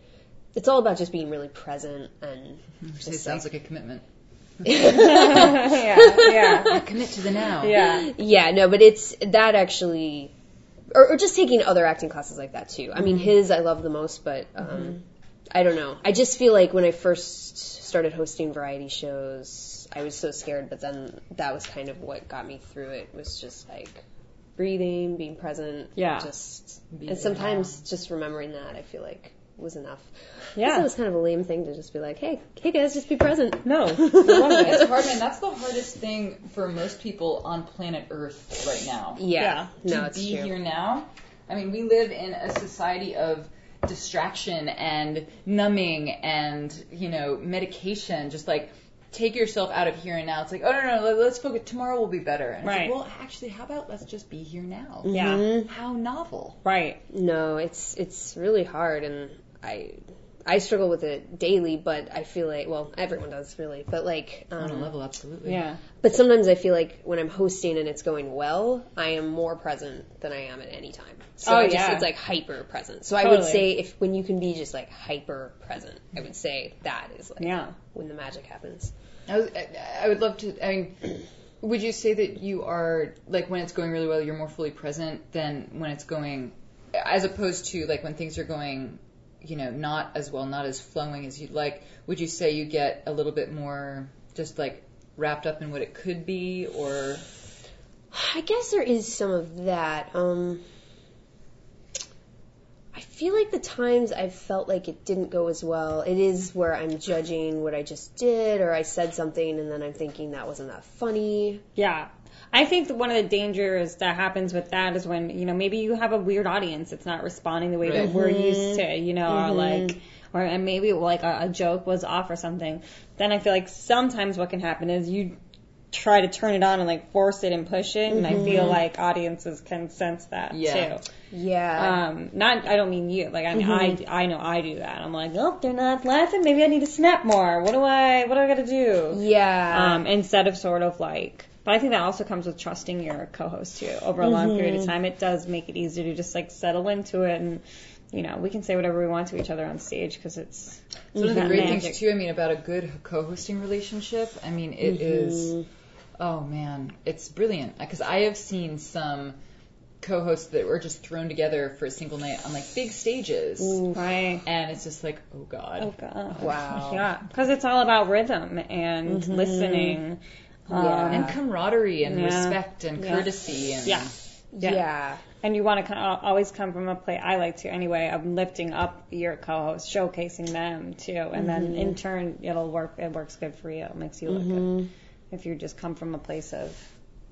it's all about just being really present and It just sounds like a commitment. yeah, yeah, Commit to the now. yeah. yeah no but it's that actually or, or just taking other acting classes like that too. I mean his I love the most but um I don't know. I just feel like when I first started hosting variety shows, I was so scared, but then that was kind of what got me through it. Was just like breathing, being present, Yeah. just Be and there sometimes just remembering that I feel like was enough. Yeah. Yeah, it was kind of a lame thing to just be like, hey, hey guys, just be present. No, I It's hard, man. That's the hardest thing for most people on planet Earth right now. Yeah, to no, it's be true. here now. I mean, we live in a society of distraction and numbing and you know medication. Just like take yourself out of here and now. It's like, oh no, no, let- let's focus. Tomorrow will be better. And Right. It's like, well, actually, how about let's just be here now? Yeah, Mhm. How novel. right. No, it's it's really hard, and I I struggle with it daily. But I feel like, well, everyone does really. But like, On a um, level, absolutely. Yeah, but sometimes I feel like when I'm hosting and it's going well, I am more present than I am at any time. So Oh, I just, yeah. it's like hyper present. So I would say if when you can be just like hyper present, I would say that is like yeah. when the magic happens. I, was, I, I would love to. I mean, would you say that you are like when it's going really well, you're more fully present than when it's going, as opposed to like when things are going, you know, not as well, not as flowing as you'd like. Would you say you get a little bit more just like wrapped up in what it could be, or I guess there is some of that. Um, I feel like the times I've felt like it didn't go as well, it is where I'm judging what I just did, or I said something and then I'm thinking that wasn't that funny. Yeah. I think that one of the dangers that happens with that is when, you know, maybe you have a weird audience that's not responding the way Right. that we're used to, you know, or like, or and maybe like a, a joke was off or something. Then I feel like sometimes what can happen is you try to turn it on and like force it and push it, and I feel like audiences can sense that Yeah. too. Yeah. Um, not, I don't mean you. Like, I mean, I, I know I do that. I'm like, oh, they're not laughing. Maybe I need to snap more. What do I, what do I got to do? yeah. um, instead of sort of like. But I think that also comes with trusting your co-host too. Over a long period of mm-hmm. time, it does make it easier to just like settle into it, and you know we can say whatever we want to each other on stage because it's It's one of the great magic. things too. I mean, about a good co-hosting relationship. I mean, it mm-hmm. is. Oh man, it's brilliant because I have seen some co-hosts that were just thrown together for a single night on like big stages, right. and it's just like, oh god. Oh god. Wow. Yeah, because it's all about rhythm and mm-hmm. listening. Yeah. and camaraderie and Yeah. respect and Yeah. courtesy and Yeah. yeah. yeah. And you want to kinda always come from a place, I like to anyway, of lifting up your co-host, showcasing them too. And then mm-hmm. in turn, it'll work, it works good for you. It makes you look good. Mm-hmm. If you just come from a place of,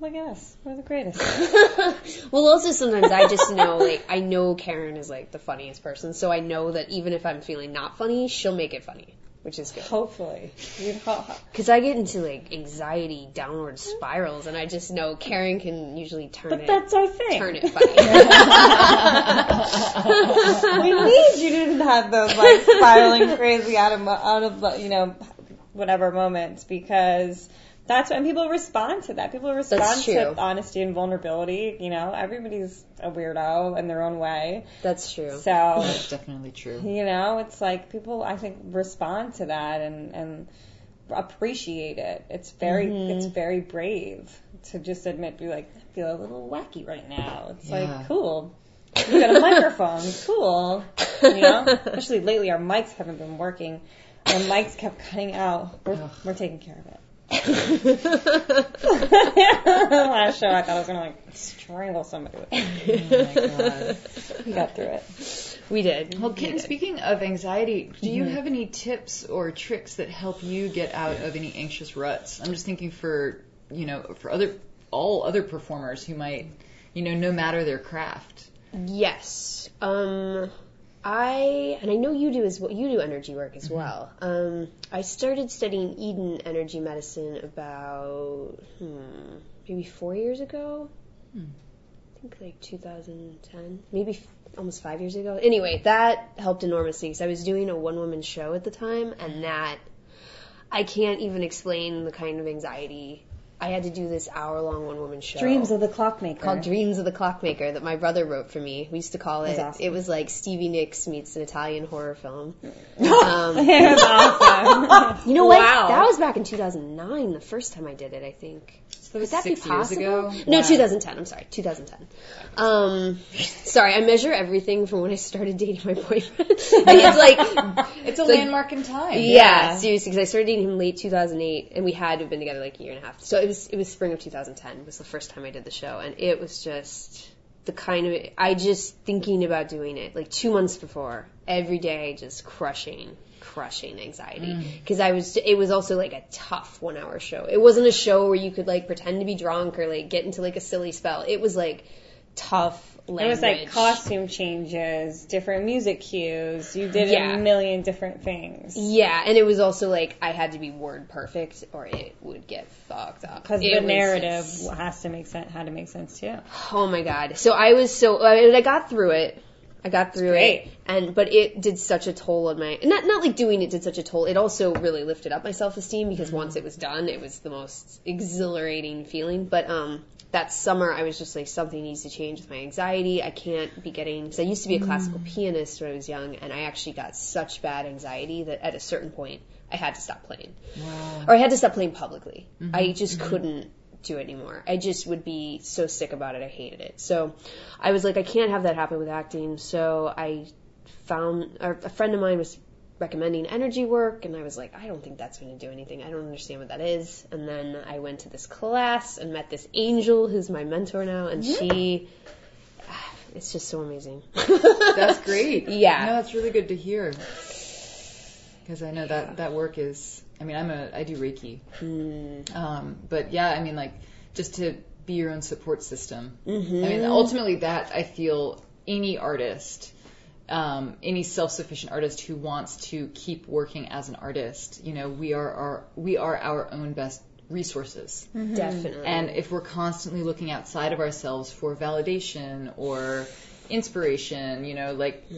look at us, we're the greatest. well, also sometimes I just know, like, I know Karen is like the funniest person, so I know that even if I'm feeling not funny, she'll make it funny, which is good. Hopefully. Because I get into like anxiety downward spirals, and I just know Karen can usually turn but it that's our thing. turn it funny. we need you to have those like spiraling crazy out of out of the, you know whatever moments because that's when people respond to that. People respond to honesty and vulnerability. You know, everybody's a weirdo in their own way. That's true. So That's definitely true. you know, it's like people I think respond to that and and appreciate it. It's very Mm-hmm. it's very brave to just admit be like I feel a little wacky right now. It's Yeah. like cool. You got a microphone, cool. You know, especially lately our mics haven't been working. Our mics kept cutting out. We're, we're taking care of it. Last show I thought I was gonna like strangle somebody with it. Oh. We got through it. we did. Well, We Kitten, did. speaking of anxiety, do you have any tips or tricks that help you get out of any anxious ruts? I'm just thinking for, you know, for other all other performers who might, you know, no matter their craft. Yes. Um, I and I know you do as well. You do energy work Mm-hmm. as well. Um, I started studying Eden energy medicine about hmm, maybe four years ago. Hmm. I think like 2010, maybe f- almost five years ago. Anyway, that helped enormously because I was doing a one woman show at the time, and that I can't even explain the kind of anxiety I had to do this hour long one woman show. Dreams of the Clockmaker. called Dreams of the Clockmaker that my brother wrote for me. We used to call it. Awesome. It was like Stevie Nicks meets an Italian horror film. Um, it was awesome. you know what? Wow. That was back in 2009, the first time I did it, I think. That was that six be years possible? ago. No, Wow. 2010. I'm sorry, 2010. Um, sorry, I measure everything from when I started dating my boyfriend. Like, it's like It's a like- landmark in time. yeah, seriously, because I started dating him late 2008, and we had to have been together like a year and a half. So it was it was spring of 2010 was the first time I did the show, and it was just the kind of I just thinking about doing it like two months before, every day, just crushing, crushing anxiety mm. because I was it was also like a tough one hour show. It wasn't a show where you could like pretend to be drunk or like get into like a silly spell. It was like tough. It was like costume changes, different music cues. You did Yeah. a million different things. Yeah, and it was also like I had to be word perfect or it would get fucked up. Because the narrative just- has to make sense, had to make sense too. oh my god. So I was so I, mean, I got through it. I got through it, and but it did such a toll on my not not like doing it did such a toll. It also really lifted up my self esteem because mm-hmm. once it was done, it was the most exhilarating feeling. But um, that summer, I was just like something needs to change with my anxiety. I can't be getting because I used to be a classical mm. pianist when I was young, and I actually got such bad anxiety that at a certain point, I had to stop playing Wow. or I had to stop playing publicly. Mm-hmm. I just mm-hmm. couldn't do it anymore. I just would be so sick about it. I hated it. So I was like, I can't have that happen with acting. So I found a friend of mine was recommending energy work and I was like, I don't think that's going to do anything. I don't understand what that is. And then I went to this class and met this angel who's my mentor now and she it's just so amazing. That's great. Yeah. No, that's really good to hear. Because I know that that work is. I mean, I'm a I do Reiki. Mm. Um, but yeah, I mean, like just to be your own support system. Mhm. I mean, ultimately, that I feel any artist, um, any self-sufficient artist who wants to keep working as an artist, you know, we are our we are our own best resources. Definitely. And if we're constantly looking outside of ourselves for validation or inspiration, you know, like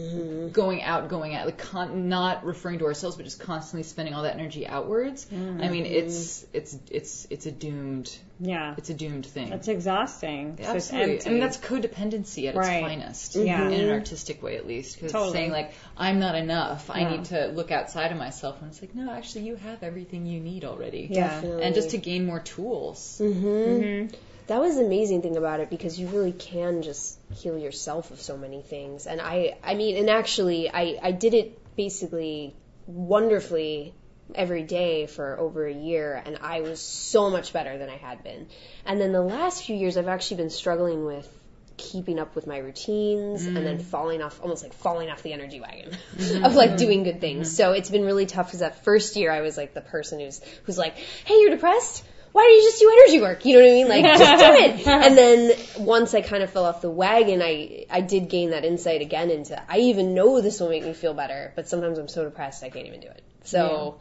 going out, going out, like con- not referring to ourselves, but just constantly spending all that energy outwards. I mean, it's it's it's it's a doomed Yeah. it's a doomed thing. It's exhausting. It's just Absolutely. empty. I mean, that's codependency at Right. its finest. Yeah. In an artistic way, at least. Because Totally. saying, like, I'm not enough. I need to look outside of myself. And it's like, no, actually, you have everything you need already. Yeah. Definitely. And just to gain more tools. Mm-hmm. Mm-hmm. That was the amazing thing about it because you really can just heal yourself of so many things. And I, I mean, and actually, I, I did it basically wonderfully every day for over a year, and I was so much better than I had been. And then the last few years, I've actually been struggling with keeping up with my routines and then falling off almost like falling off the energy wagon of like doing good things so it's been really tough because that first year i was like the person who's who's like hey you're depressed why don't you just do energy work? You know what I mean? Like, just do it. And then once I kind of fell off the wagon, I I did gain that insight again into I even know this will make me feel better, but sometimes I'm so depressed I can't even do it. So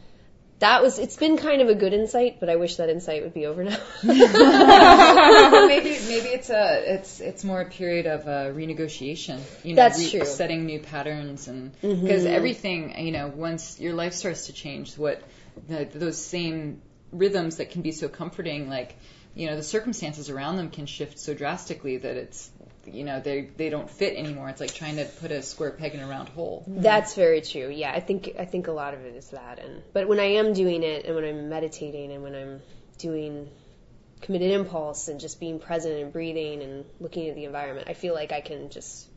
that was it's been kind of a good insight, but I wish that insight would be over now. Maybe maybe it's a it's it's more a period of uh, renegotiation. You know, That's true. Mm-hmm. Setting new patterns and because everything you know once your life starts to change, what the, those same rhythms that can be so comforting, like you know the circumstances around them can shift so drastically that it's you know they they don't fit anymore. It's like trying to put a square peg in a round hole. That's very true. Yeah, I think I think a lot of it is that. And but when I am doing it, and when I'm meditating, and when I'm doing committed impulse, and just being present and breathing and looking at the environment, I feel like I can just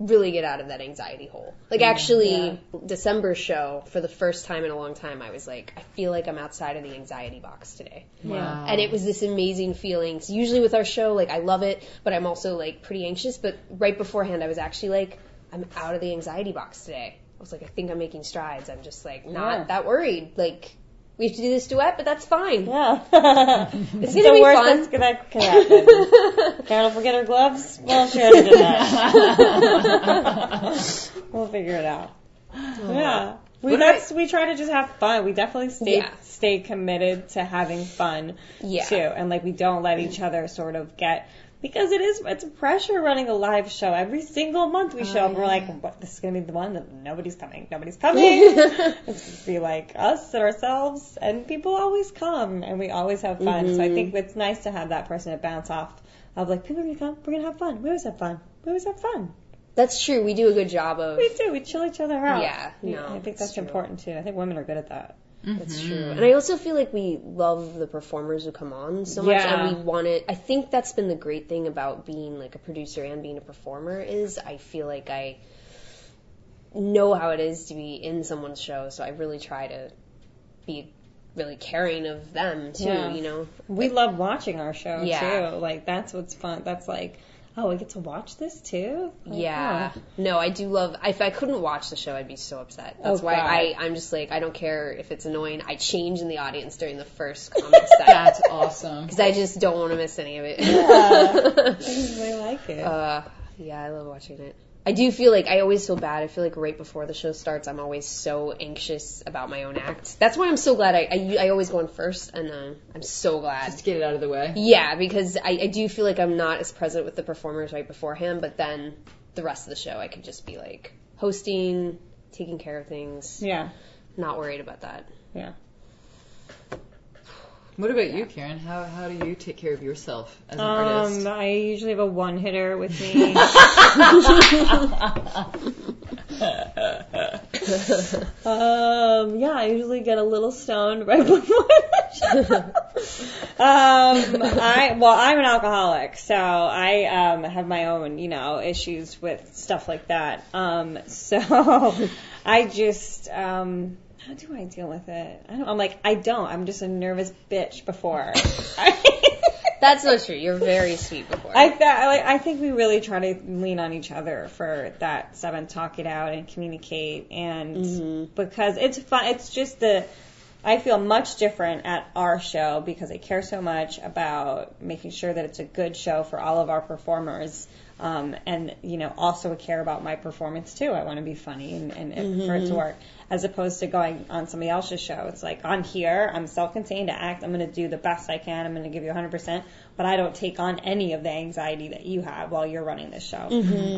really get out of that anxiety hole. Like mm, actually, December show for the first time in a long time, I was like, I feel like I'm outside of the anxiety box today. Wow. And it was this amazing feeling. So usually with our show, like I love it, but I'm also like pretty anxious. But right beforehand, I was actually like, I'm out of the anxiety box today. I was like, I think I'm making strides. I'm just like not Yeah. that worried. Like we have to do this duet, but that's fine. Yeah. It's gonna be worst fun. that's gonna can happen. Carol will forget her gloves. Well, she already did that. we'll figure it out. Oh, yeah. We that's we try to just have fun. We definitely stay Yeah. stay committed to having fun Yeah. too, and like we don't let each other sort of get because it is it's pressure running a live show. Every single month we show oh, up and we're like what? This is gonna be the one that nobody's coming. Nobody's coming. It's gonna be like us and ourselves and people always come and we always have fun. So I mm-hmm. think it's nice to have that person to bounce off of like people are gonna come we're gonna have fun. We always have fun. We always have fun. That's true. We do a good job of. we do. We chill each other out. Yeah, no, I think that's true. important too. I think women are good at that That's true. Mm-hmm. And I also feel like we love the performers who come on so much, Yeah. and we want it. I think that's been the great thing about being like a producer and being a performer is I feel like I know how it is to be in someone's show, so I really try to be really caring of them too. Yeah. You know, we love watching our show Yeah. too like that's what's fun that's like oh I get to watch this too Like, Yeah. oh. No, I do love. If I couldn't watch the show, I'd be so upset. That's Oh, why God. I, I'm just like, I don't care if it's annoying. I change in the audience during the first comic set. That's awesome. Because I just don't want to miss any of it. I really like it uh, yeah, I love watching it. I do feel like I always feel bad. I feel like right before the show starts, I'm always so anxious about my own act. That's why I'm so glad I I, I always go in first, and uh, I'm so glad. Just to get it out of the way. Yeah, because I, I do feel like I'm not as present with the performers right beforehand, but then the rest of the show I could just be like hosting, taking care of things, yeah not worried about that. yeah What about you, Karen? How how do you take care of yourself as an artist? Um, I usually have a one hitter with me. um, yeah, I usually get a little stoned right before um, I well, I'm an alcoholic, so I um have my own, you know, issues with stuff like that. Um, so I just um. How do I deal with it? I don't, I'm like, I don't. I'm just a nervous bitch before. That's so true. You're very sweet before. I th- I like I think we really try to lean on each other for that seven, talk it out and communicate, and because it's fun. It's just the I feel much different at our show because I care so much about making sure that it's a good show for all of our performers. Um, and you know, also care about my performance too. I want to be funny and, and, and for it to work, as opposed to going on somebody else's show. It's like on here, I'm self-contained to act. I'm going to do the best I can. I'm going to give you 100%, but I don't take on any of the anxiety that you have while you're running this show.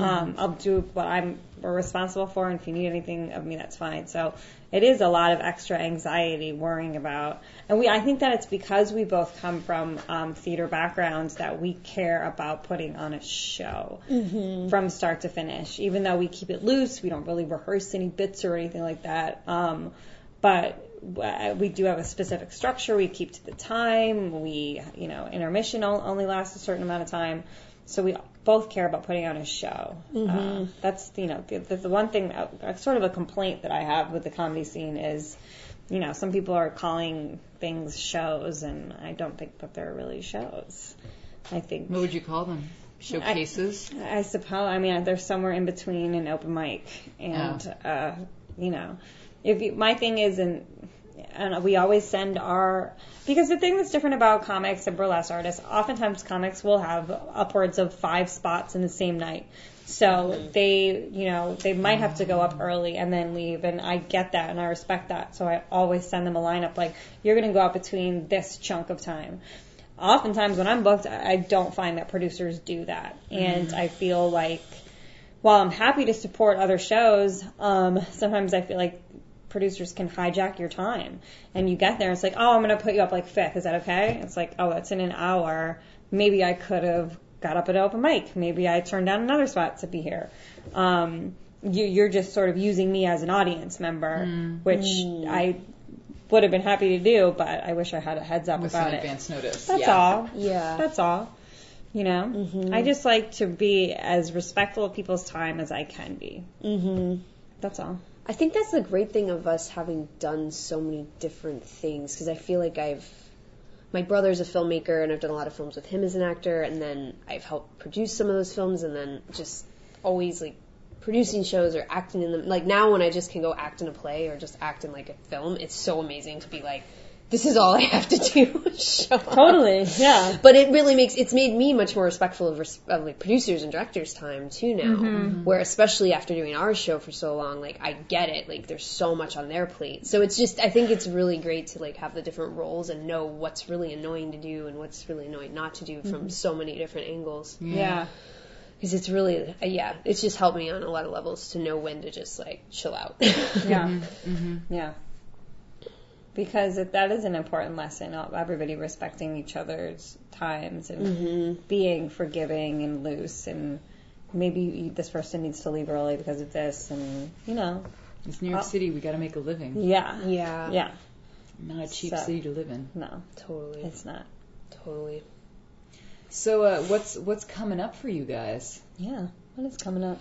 Um, I'll do what I'm responsible for, and if you need anything of me, that's fine. So it is a lot of extra anxiety worrying about, and we I think that it's because we both come from um, theater backgrounds that we care about putting on a show from start to finish. Even though we keep it loose, we don't really rehearse any bits or anything like that. Um, but we do have a specific structure. We keep to the time. We, you know, intermission only lasts a certain amount of time. So we both care about putting on a show. Uh, that's, you know, the, the, the one thing, uh, sort of a complaint that I have with the comedy scene is, you know, some people are calling things shows, and I don't think that they're really shows. I think What would you call them? Showcases? I suppose. I mean, they're somewhere in between an open mic and, uh, you know, if you, my thing is, and and we always send our because the thing that's different about comics and burlesque artists, oftentimes comics will have upwards of five spots in the same night. So they, you know, they might have to go up early and then leave, and I get that and I respect that. So I always send them a lineup like, you're going to go out between this chunk of time oftentimes when I'm booked, I I don't find that producers do that. And I feel like while I'm happy to support other shows, um, sometimes I feel like producers can hijack your time. And you get there, it's like, oh, I'm going to put you up like fifth. Is that okay? It's like, oh, that's in an hour. Maybe I could have got up at open mic. Maybe I turned down another spot to be here. Um, you, you're just sort of using me as an audience member, which I would have been happy to do, but I wish I had a heads up With some about it. advance notice. That's yeah. all. yeah. That's all. You know, I just like to be as respectful of people's time as I can be. hmm That's all. I think that's the great thing of us having done so many different things because I feel like I've my brother's a filmmaker and I've done a lot of films with him as an actor and then I've helped produce some of those films and then just always like producing shows or acting in them. Like now when I just can go act in a play or just act in like a film it's so amazing to be like this is all I have to do. Show up. Totally, yeah. But it really makes it's made me much more respectful of, res- of like producers and directors' time too now. Mm-hmm. Where especially after doing our show for so long, like I get it. Like there's so much on their plate, so it's just I think it's really great to like have the different roles and know what's really annoying to do and what's really annoying not to do Mm-hmm. from so many different angles. Yeah. Because it's really uh, yeah, it's just helped me on a lot of levels to know when to just like chill out. Yeah. mhm Yeah. Because it, that is an important lesson of everybody respecting each other's times and being forgiving and loose and maybe this person needs to leave early because of this and you know It's New York City. We got to make a living. yeah yeah, yeah Not a cheap So- city to live in. no totally, it's not totally. So, uh, what's what's coming up for you guys? yeah what is coming up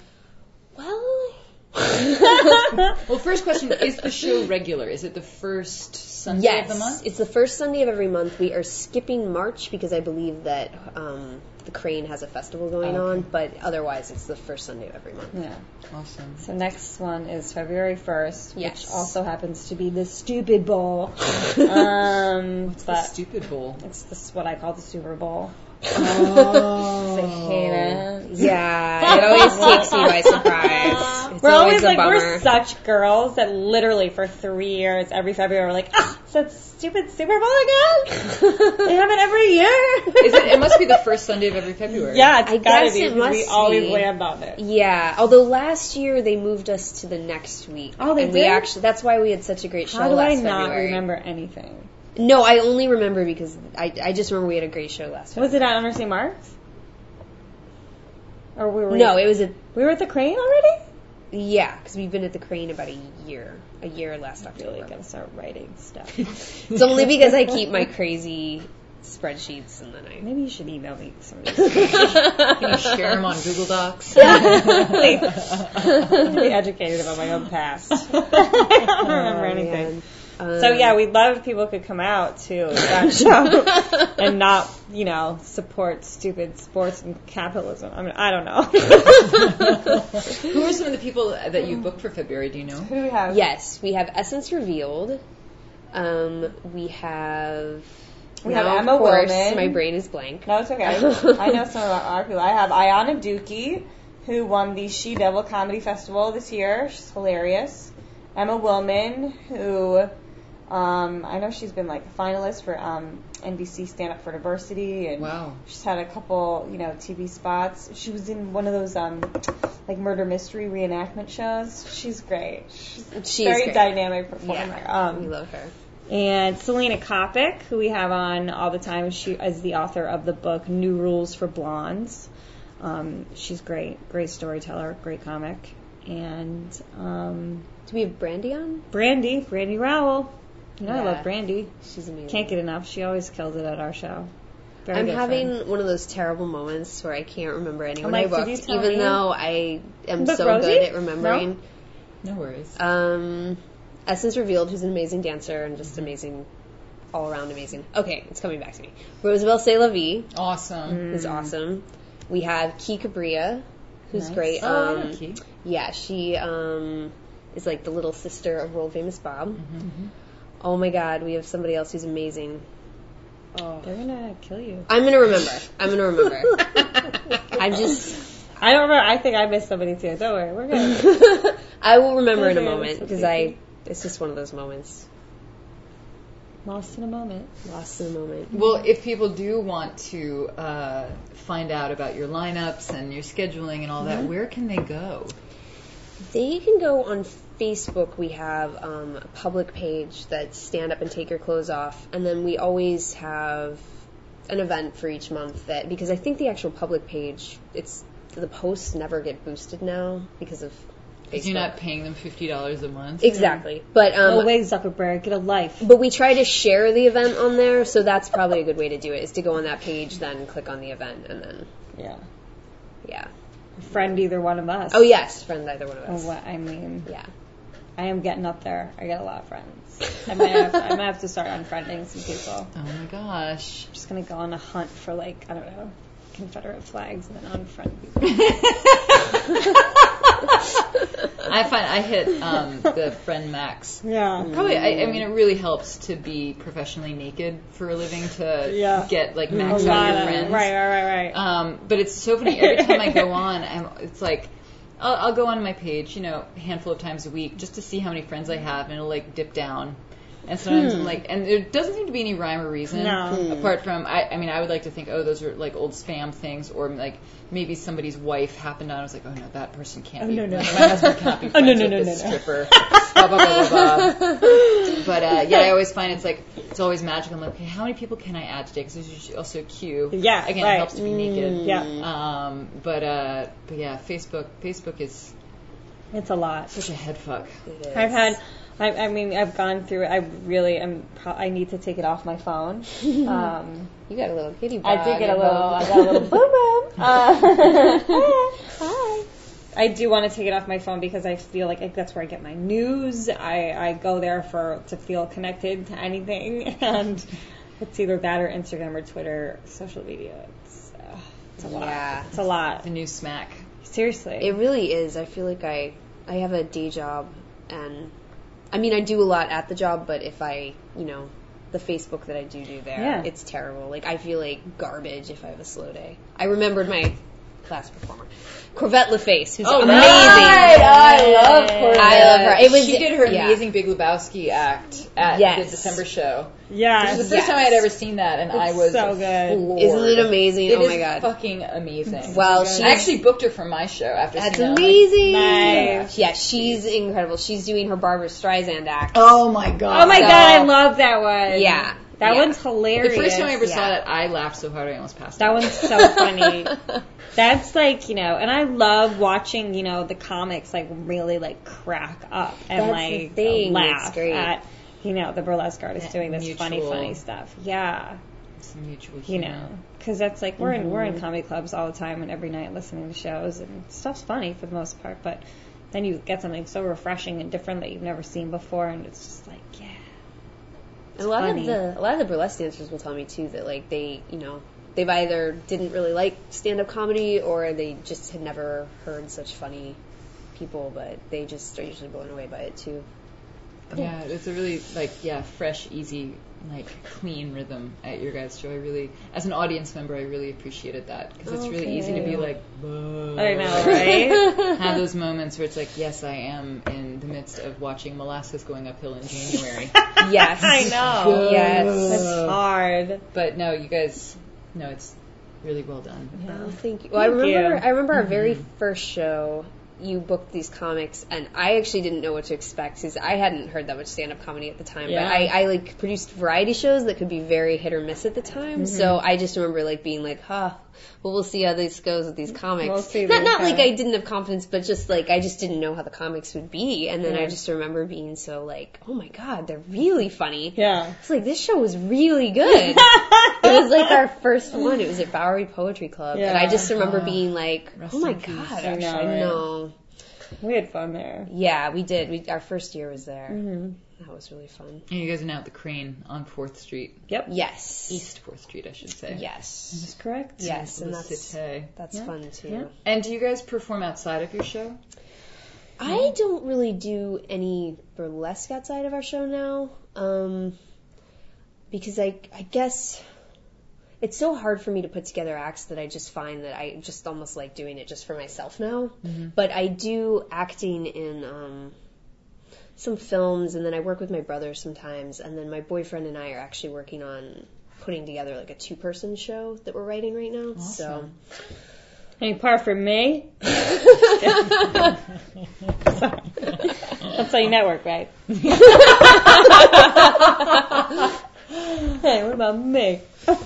Well, Well, first question: Is the show regular? Is it the first Sunday yes, of the month? it's the first Sunday of every month. We are skipping March because I believe that um, the Kraine has a festival going Okay. on, but otherwise it's the first Sunday of every month. yeah Awesome. so next one is February 1st which also happens to be the stupid bowl um What's the stupid bowl? it's this what I call the Super Bowl Oh. I hate it Yeah, it always takes me by surprise. It's We're always a like bummer. we're such girls that literally for three years every February we're like ah it's that stupid Super Bowl again. they have it every year. Is it? It must be the first Sunday of every February. yeah, it's I gotta guess be. it 'cause we always be. land on it. Yeah, although last year they moved us to the next week. Oh, they and we did? actually that's why we had such a great show How do last I not February. remember anything? No, I only remember because I I just remember we had a great show last week. Was it at Under St. Mark's? Or we were No, it was a we were at the Kraine already. Yeah, because we've been at the Kraine about a year, a year last October. Really gotta start writing stuff. It's only because I keep my crazy spreadsheets and then I. Maybe you should email me some of these. Can you share them on Google Docs? Please. be educated about my own past. I don't remember oh, anything. So yeah, we'd love if people could come out to that show and not, you know, support stupid sports and capitalism. I mean, I don't know. Who are some of the people that you booked for February? Do you know? Who we have? Yes, we have Essence Revealed. Um, we have. We now, have Emma of course, Willmann. My brain is blank. No, it's okay. I know some of our, our people. I have Ayanna Dookie, who won the She Devil Comedy Festival this year. She's hilarious. Emma Willmann, who um, I know she's been like a finalist for um, NBC Stand Up for Diversity, and Wow. she's had a couple, you know, TV spots. She was in one of those um, like murder mystery reenactment shows. She's great. She's a She's very great. dynamic performer. Yeah, we Um, love her. and Selena Coppock, who we have on all the time, she is the author of the book New Rules for Blondes. Um, she's great, great storyteller, great comic. And um, Do we have Brandy on? Brandy, Brandy Rowell. You know I love Brandy. She's amazing. Can't get enough. She always kills it at our show. Very I'm good having friend. one of those terrible moments where I can't remember anyone like, I did you booked, tell even me? though I am Book so Rosie? good at remembering. No worries. Um, Essence Revealed, who's an amazing dancer and just amazing, all around amazing. Okay, it's coming back to me. Roosevelt C'est La Vie Awesome. is awesome. We have Key Cabria, who's Nice. great. Oh, Um, yeah, yeah, she um, is like the little sister of world famous Bob. Oh my God, we have somebody else who's amazing. Oh, They're gonna kill you. I'm gonna remember. I'm gonna remember. I'm just. I don't remember. I think I missed somebody too. Don't worry, we're good. I will remember in a moment because. I. It's just one of those moments. Lost in a moment. Lost in a moment. Well, if people do want to uh, find out about your lineups and your scheduling and all that, where can they go? They can go on Facebook. We have um, a public page that's stand up and take your clothes off, and then we always have an event for each month that because I think the actual public page it's the posts never get boosted now because of Because Facebook. you're not paying them fifty dollars a month. exactly, but um, No way, Zuckerberg, get a life. But we try to share the event on there, so that's probably a good way to do it. Is to go on that page, then click on the event, and then Yeah. yeah. Friend either one of us. Oh yes, friend either one of Oh, us. what I mean, Yeah. I am getting up there. I get a lot of friends. I might have, I might have to start unfriending some people. Oh my gosh. I'm just gonna go on a hunt for like I don't know Confederate flags and then unfriend people. I find I hit um, the friend max. Yeah. Probably, I, I mean, it really helps to be professionally naked for a living to Yeah. get like max out your friends. Right, right, right, right. Um, but it's so funny. Every time I go on, I'm, it's like I'll, I'll go on my page, you know, a handful of times a week just to see how many friends I have, and it'll like dip down. And sometimes I'm like, and there doesn't seem to be any rhyme or reason No. apart from I, I mean, I would like to think, oh, those are like old spam things, or like maybe somebody's wife happened on. I was like, oh no, that person can't be. no, no, my no. husband cannot be Oh, no, friends no, with no, this no, no. stripper. blah, blah, blah, blah, blah. But uh, yeah, I always find it's like it's always magical. I'm like, okay, how many people can I add today? Because there's also a queue. Yeah, again, right. it helps to be naked. Yeah. Um, but uh, but yeah, Facebook Facebook is It's a lot. such a head fuck. I've had, I, I mean, I've gone through it. I really am, pro- I need to take it off my phone. Um, You got a little kitty I did get a little, home. I got a little boom boom. Uh, hi. I do want to take it off my phone because I feel like I, that's where I get my news. I, I go there for to feel connected to anything, and it's either that or Instagram or Twitter, social media. It's, uh, it's a lot. Yeah. It's a lot. The new smack. Seriously. It really is. I feel like I I have a day job and I mean I do a lot at the job, but if I, you know, the Facebook that I do do there, Yeah. it's terrible. Like I feel like garbage if I have a slow day. I remembered my class performer, Corvette LaFace, who's oh, amazing. I love Corvette. I love her. It was- she did her yeah. amazing Big Lebowski act at Yes. the December show. yeah. It was the first time I had ever seen that, and I was so good. floored. Isn't it amazing? It oh my god. fucking amazing. Well, she I actually booked her for my show after that's seeing that. I'm like, amazing. Nice. Yeah, she's incredible. She's doing her Barbra Streisand act. oh my god! Oh my So- god, I love that one. Yeah. That Yeah. one's hilarious. The first time I ever saw that, I laughed so hard I almost passed That out. one's so funny. That's like, you know, and I love watching, you know, the comics like really like crack up and That's like the thing. laugh It's great. at, you know, the burlesque artist That doing this funny, mutual- funny stuff. Yeah. Some mutual You humor. know, because that's like we're in we're Mm-hmm. in comedy clubs all the time and every night listening to shows and stuff's funny for the most part, but then you get something so refreshing and different that you've never seen before, and it's just like, yeah, And a lot funny. of the a lot of the burlesque dancers will tell me too that like they you know they've either didn't really like stand up comedy or they just had never heard such funny people, but they just are usually blown away by it too. Yeah, it's a really like yeah, fresh, easy, like clean rhythm at your guys' show. I really, as an audience member, I really appreciated that because it's really easy to be like, "Whoa." I know, right? Have those moments where it's like, yes, I am in the midst of watching molasses going uphill in January. Yes, I know. Yes. That's hard. but no, you guys, no, it's really well done. Oh, thank you. Well, I remember you. I remember our very mm-hmm. first show. You booked these comics, and I actually didn't know what to expect because I hadn't heard that much stand-up comedy at the time. Yeah. But I, I like produced variety shows that could be very hit or miss at the time. Mm-hmm. So I just remember like being like, "Huh, well, we'll see how this goes with these comics." We'll see not not like I didn't have confidence, but just like I just didn't know how the comics would be. And then I just remember being so like, "Oh my god, they're really funny." Yeah. It's like this show was really good. it was like our first one. It was at Bowery Poetry Club, and I just remember being like, Rest "Oh my god, I know, right? know." We had fun there. Yeah, we did. We our first year was there. Mm-hmm. That was really fun. And you guys are now at the Kraine on Fourth Street, Yep. Yes. East Fourth Street, I should say. Yes. Is That's correct. Yes, and that's Cité. that's Yeah. fun too. Yeah. And do you guys perform outside of your show? I don't really do any burlesque outside of our show now, um, because I I guess it's so hard for me to put together acts that I just find that I just almost like doing it just for myself now. But I do acting in um, some films, and then I work with my brother sometimes, and then my boyfriend and I are actually working on putting together like a two person show that we're writing right now. So Any part for me? That's how you network, right? hey, what about me? um,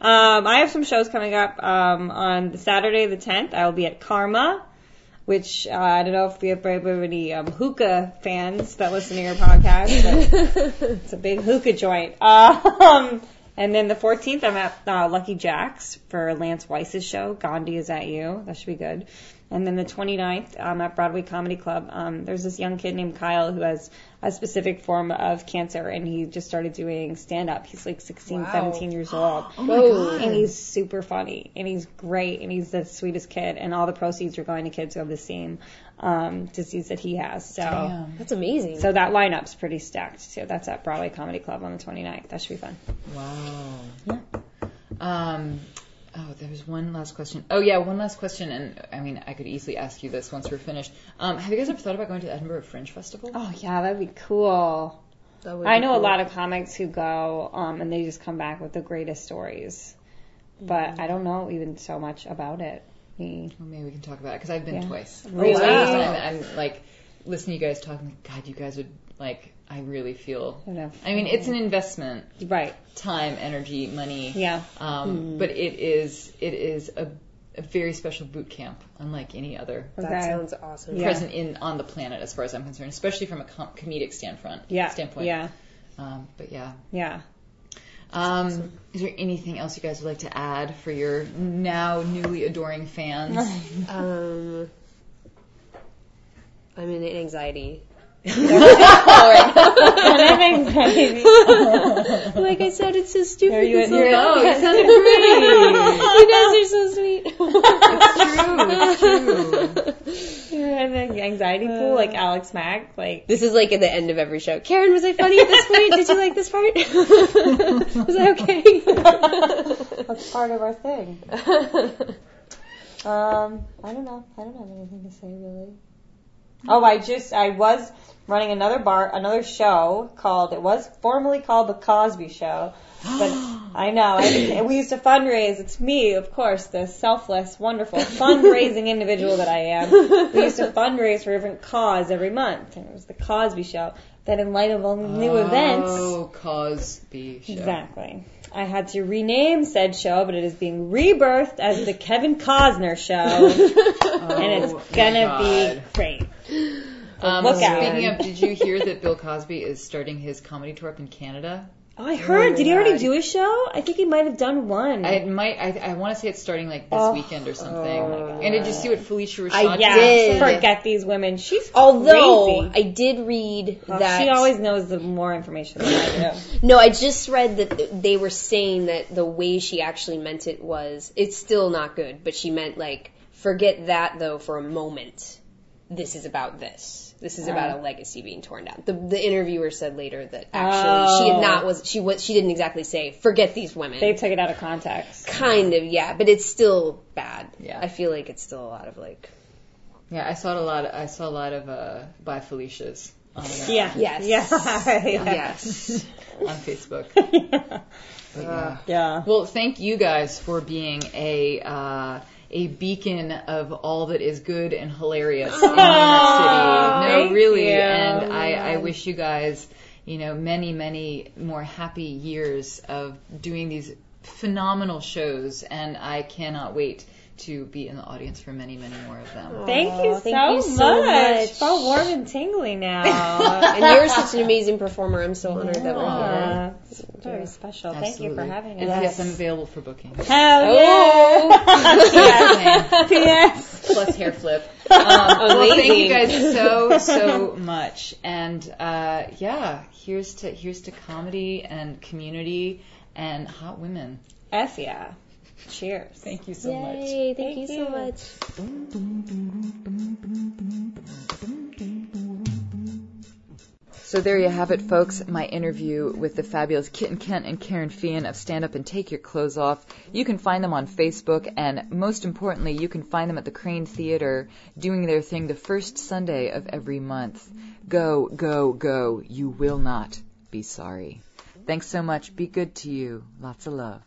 I have some shows coming up. Um, on Saturday the 10th, I will be at Karma, which uh, I don't know if we have many um, hookah fans that listen to your podcast. But it's a big hookah joint. Um, and then the 14th, I'm at uh, Lucky Jack's for Lance Weiss's show. Gandhi is at you. That should be good. And then the 29th um, at Broadway Comedy Club, um, there's this young kid named Kyle who has a specific form of cancer, and he just started doing stand up. He's like 16, Wow. 17 years old. Oh my god. And he's super funny, and he's great, and he's the sweetest kid, and all the proceeds are going to kids who have the same um, disease that he has. So, Damn. That's amazing. so that lineup's pretty stacked too. That's at Broadway Comedy Club on the 29th. That should be fun. Wow. Yeah. Um, oh, there was one last question. Oh yeah, one last question, and I mean, I could easily ask you this once we're finished. Um, have you guys ever thought about going to the Edinburgh Fringe Festival? Oh yeah, that'd be cool. That would I be know a lot of comics who go, um, and they just come back with the greatest stories. But I don't know even so much about it. Me. Well, maybe we can talk about it because I've been Yeah. twice. Really? So I'm, I'm like listening to you guys talking. God, you guys would like. I really feel. You. I mean, it's an investment, Right. time, energy, money. Yeah. Um, But it is it is a, a very special boot camp, unlike any other That Okay. sounds awesome. Yeah. present in on the planet, as far as I'm concerned, especially from a com- comedic standpoint. Yeah. Standpoint. Yeah. Um, but yeah. Yeah. Um, is there anything else you guys would like to add for your now newly adoring fans? Um, I'm in anxiety. like I sounded so stupid. Are you this in whole your- oh, you podcast. sounded great. you guys are so sweet. It's true. You're in the anxiety pool like Alex Mack. Like This is like at the end of every show. Karen, was I funny at this point? Did you like this part? was I okay? that's part of our thing. Um, I don't know. I don't have anything to say really. Oh, I just I was running another bar, another show called. It was formerly called the Cosby Show, but I know I, we used to fundraise. It's me, of course, the selfless, wonderful fundraising individual that I am. We used to fundraise for a different cause every month, and it was the Cosby Show. Then, in light of all the new events, Oh, Cosby show. Exactly. I had to rename said show, but it is being rebirthed as the Kevin Costner show, and it's Oh, gonna be great. Um, speaking of, did you hear that Bill Cosby is starting his comedy tour up in Canada? Oh, I heard. Did he already do a show? I think he might have done one. I might. I, I want to say it's starting like this Oh. weekend or something. Oh, and did you see what Phylicia Rashad? I yeah, did. forget these women. She's Although crazy. I did read Well, that she always knows the more information than I do. No, I just read that they were saying that the way she actually meant it was it's still not good, but she meant like forget that though for a moment. This is about this. This is about a legacy being torn down. The the interviewer said later that actually she Oh. had not was she was she didn't exactly say forget these women. They took it out of context. kind of yeah, but it's still bad. Yeah. I feel like it's still a lot of like Yeah, I saw a lot. I saw a lot of uh, bye Felicia's on, uh, Yeah. Yes. Yeah. yeah. yes. on Facebook. But yeah. yeah. Well, thank you guys for being a uh, a beacon of all that is good and hilarious in New York City. No, really, you. and I, I wish you guys, you know, many, many more happy years of doing these phenomenal shows, and I cannot wait to be in the audience for many, many more of them. Thank you Aw, so, thank you so much. much. So warm and tingly now. and you're such an amazing performer. I'm so honored that we're here. Yeah, it's very special. Thank you for Absolutely. having And yes, I'm available for booking. Hell Oh. yeah! P.S. plus hair flip. Um, well, thank you guys so so much, and uh, yeah, here's to here's to comedy and community and hot women. F yeah. Cheers. Thank you so much. Yay, thank, Thank you you. so much. So there you have it, folks. My interview with the fabulous Kitten Kent and Karen Fian of Stand Up and Take Your Clothes Off. You can find them on Facebook, and most importantly, you can find them at the Kraine Theater doing their thing the first Sunday of every month. Go, go, go. You will not be sorry. Thanks so much. Be good to you. Lots of love.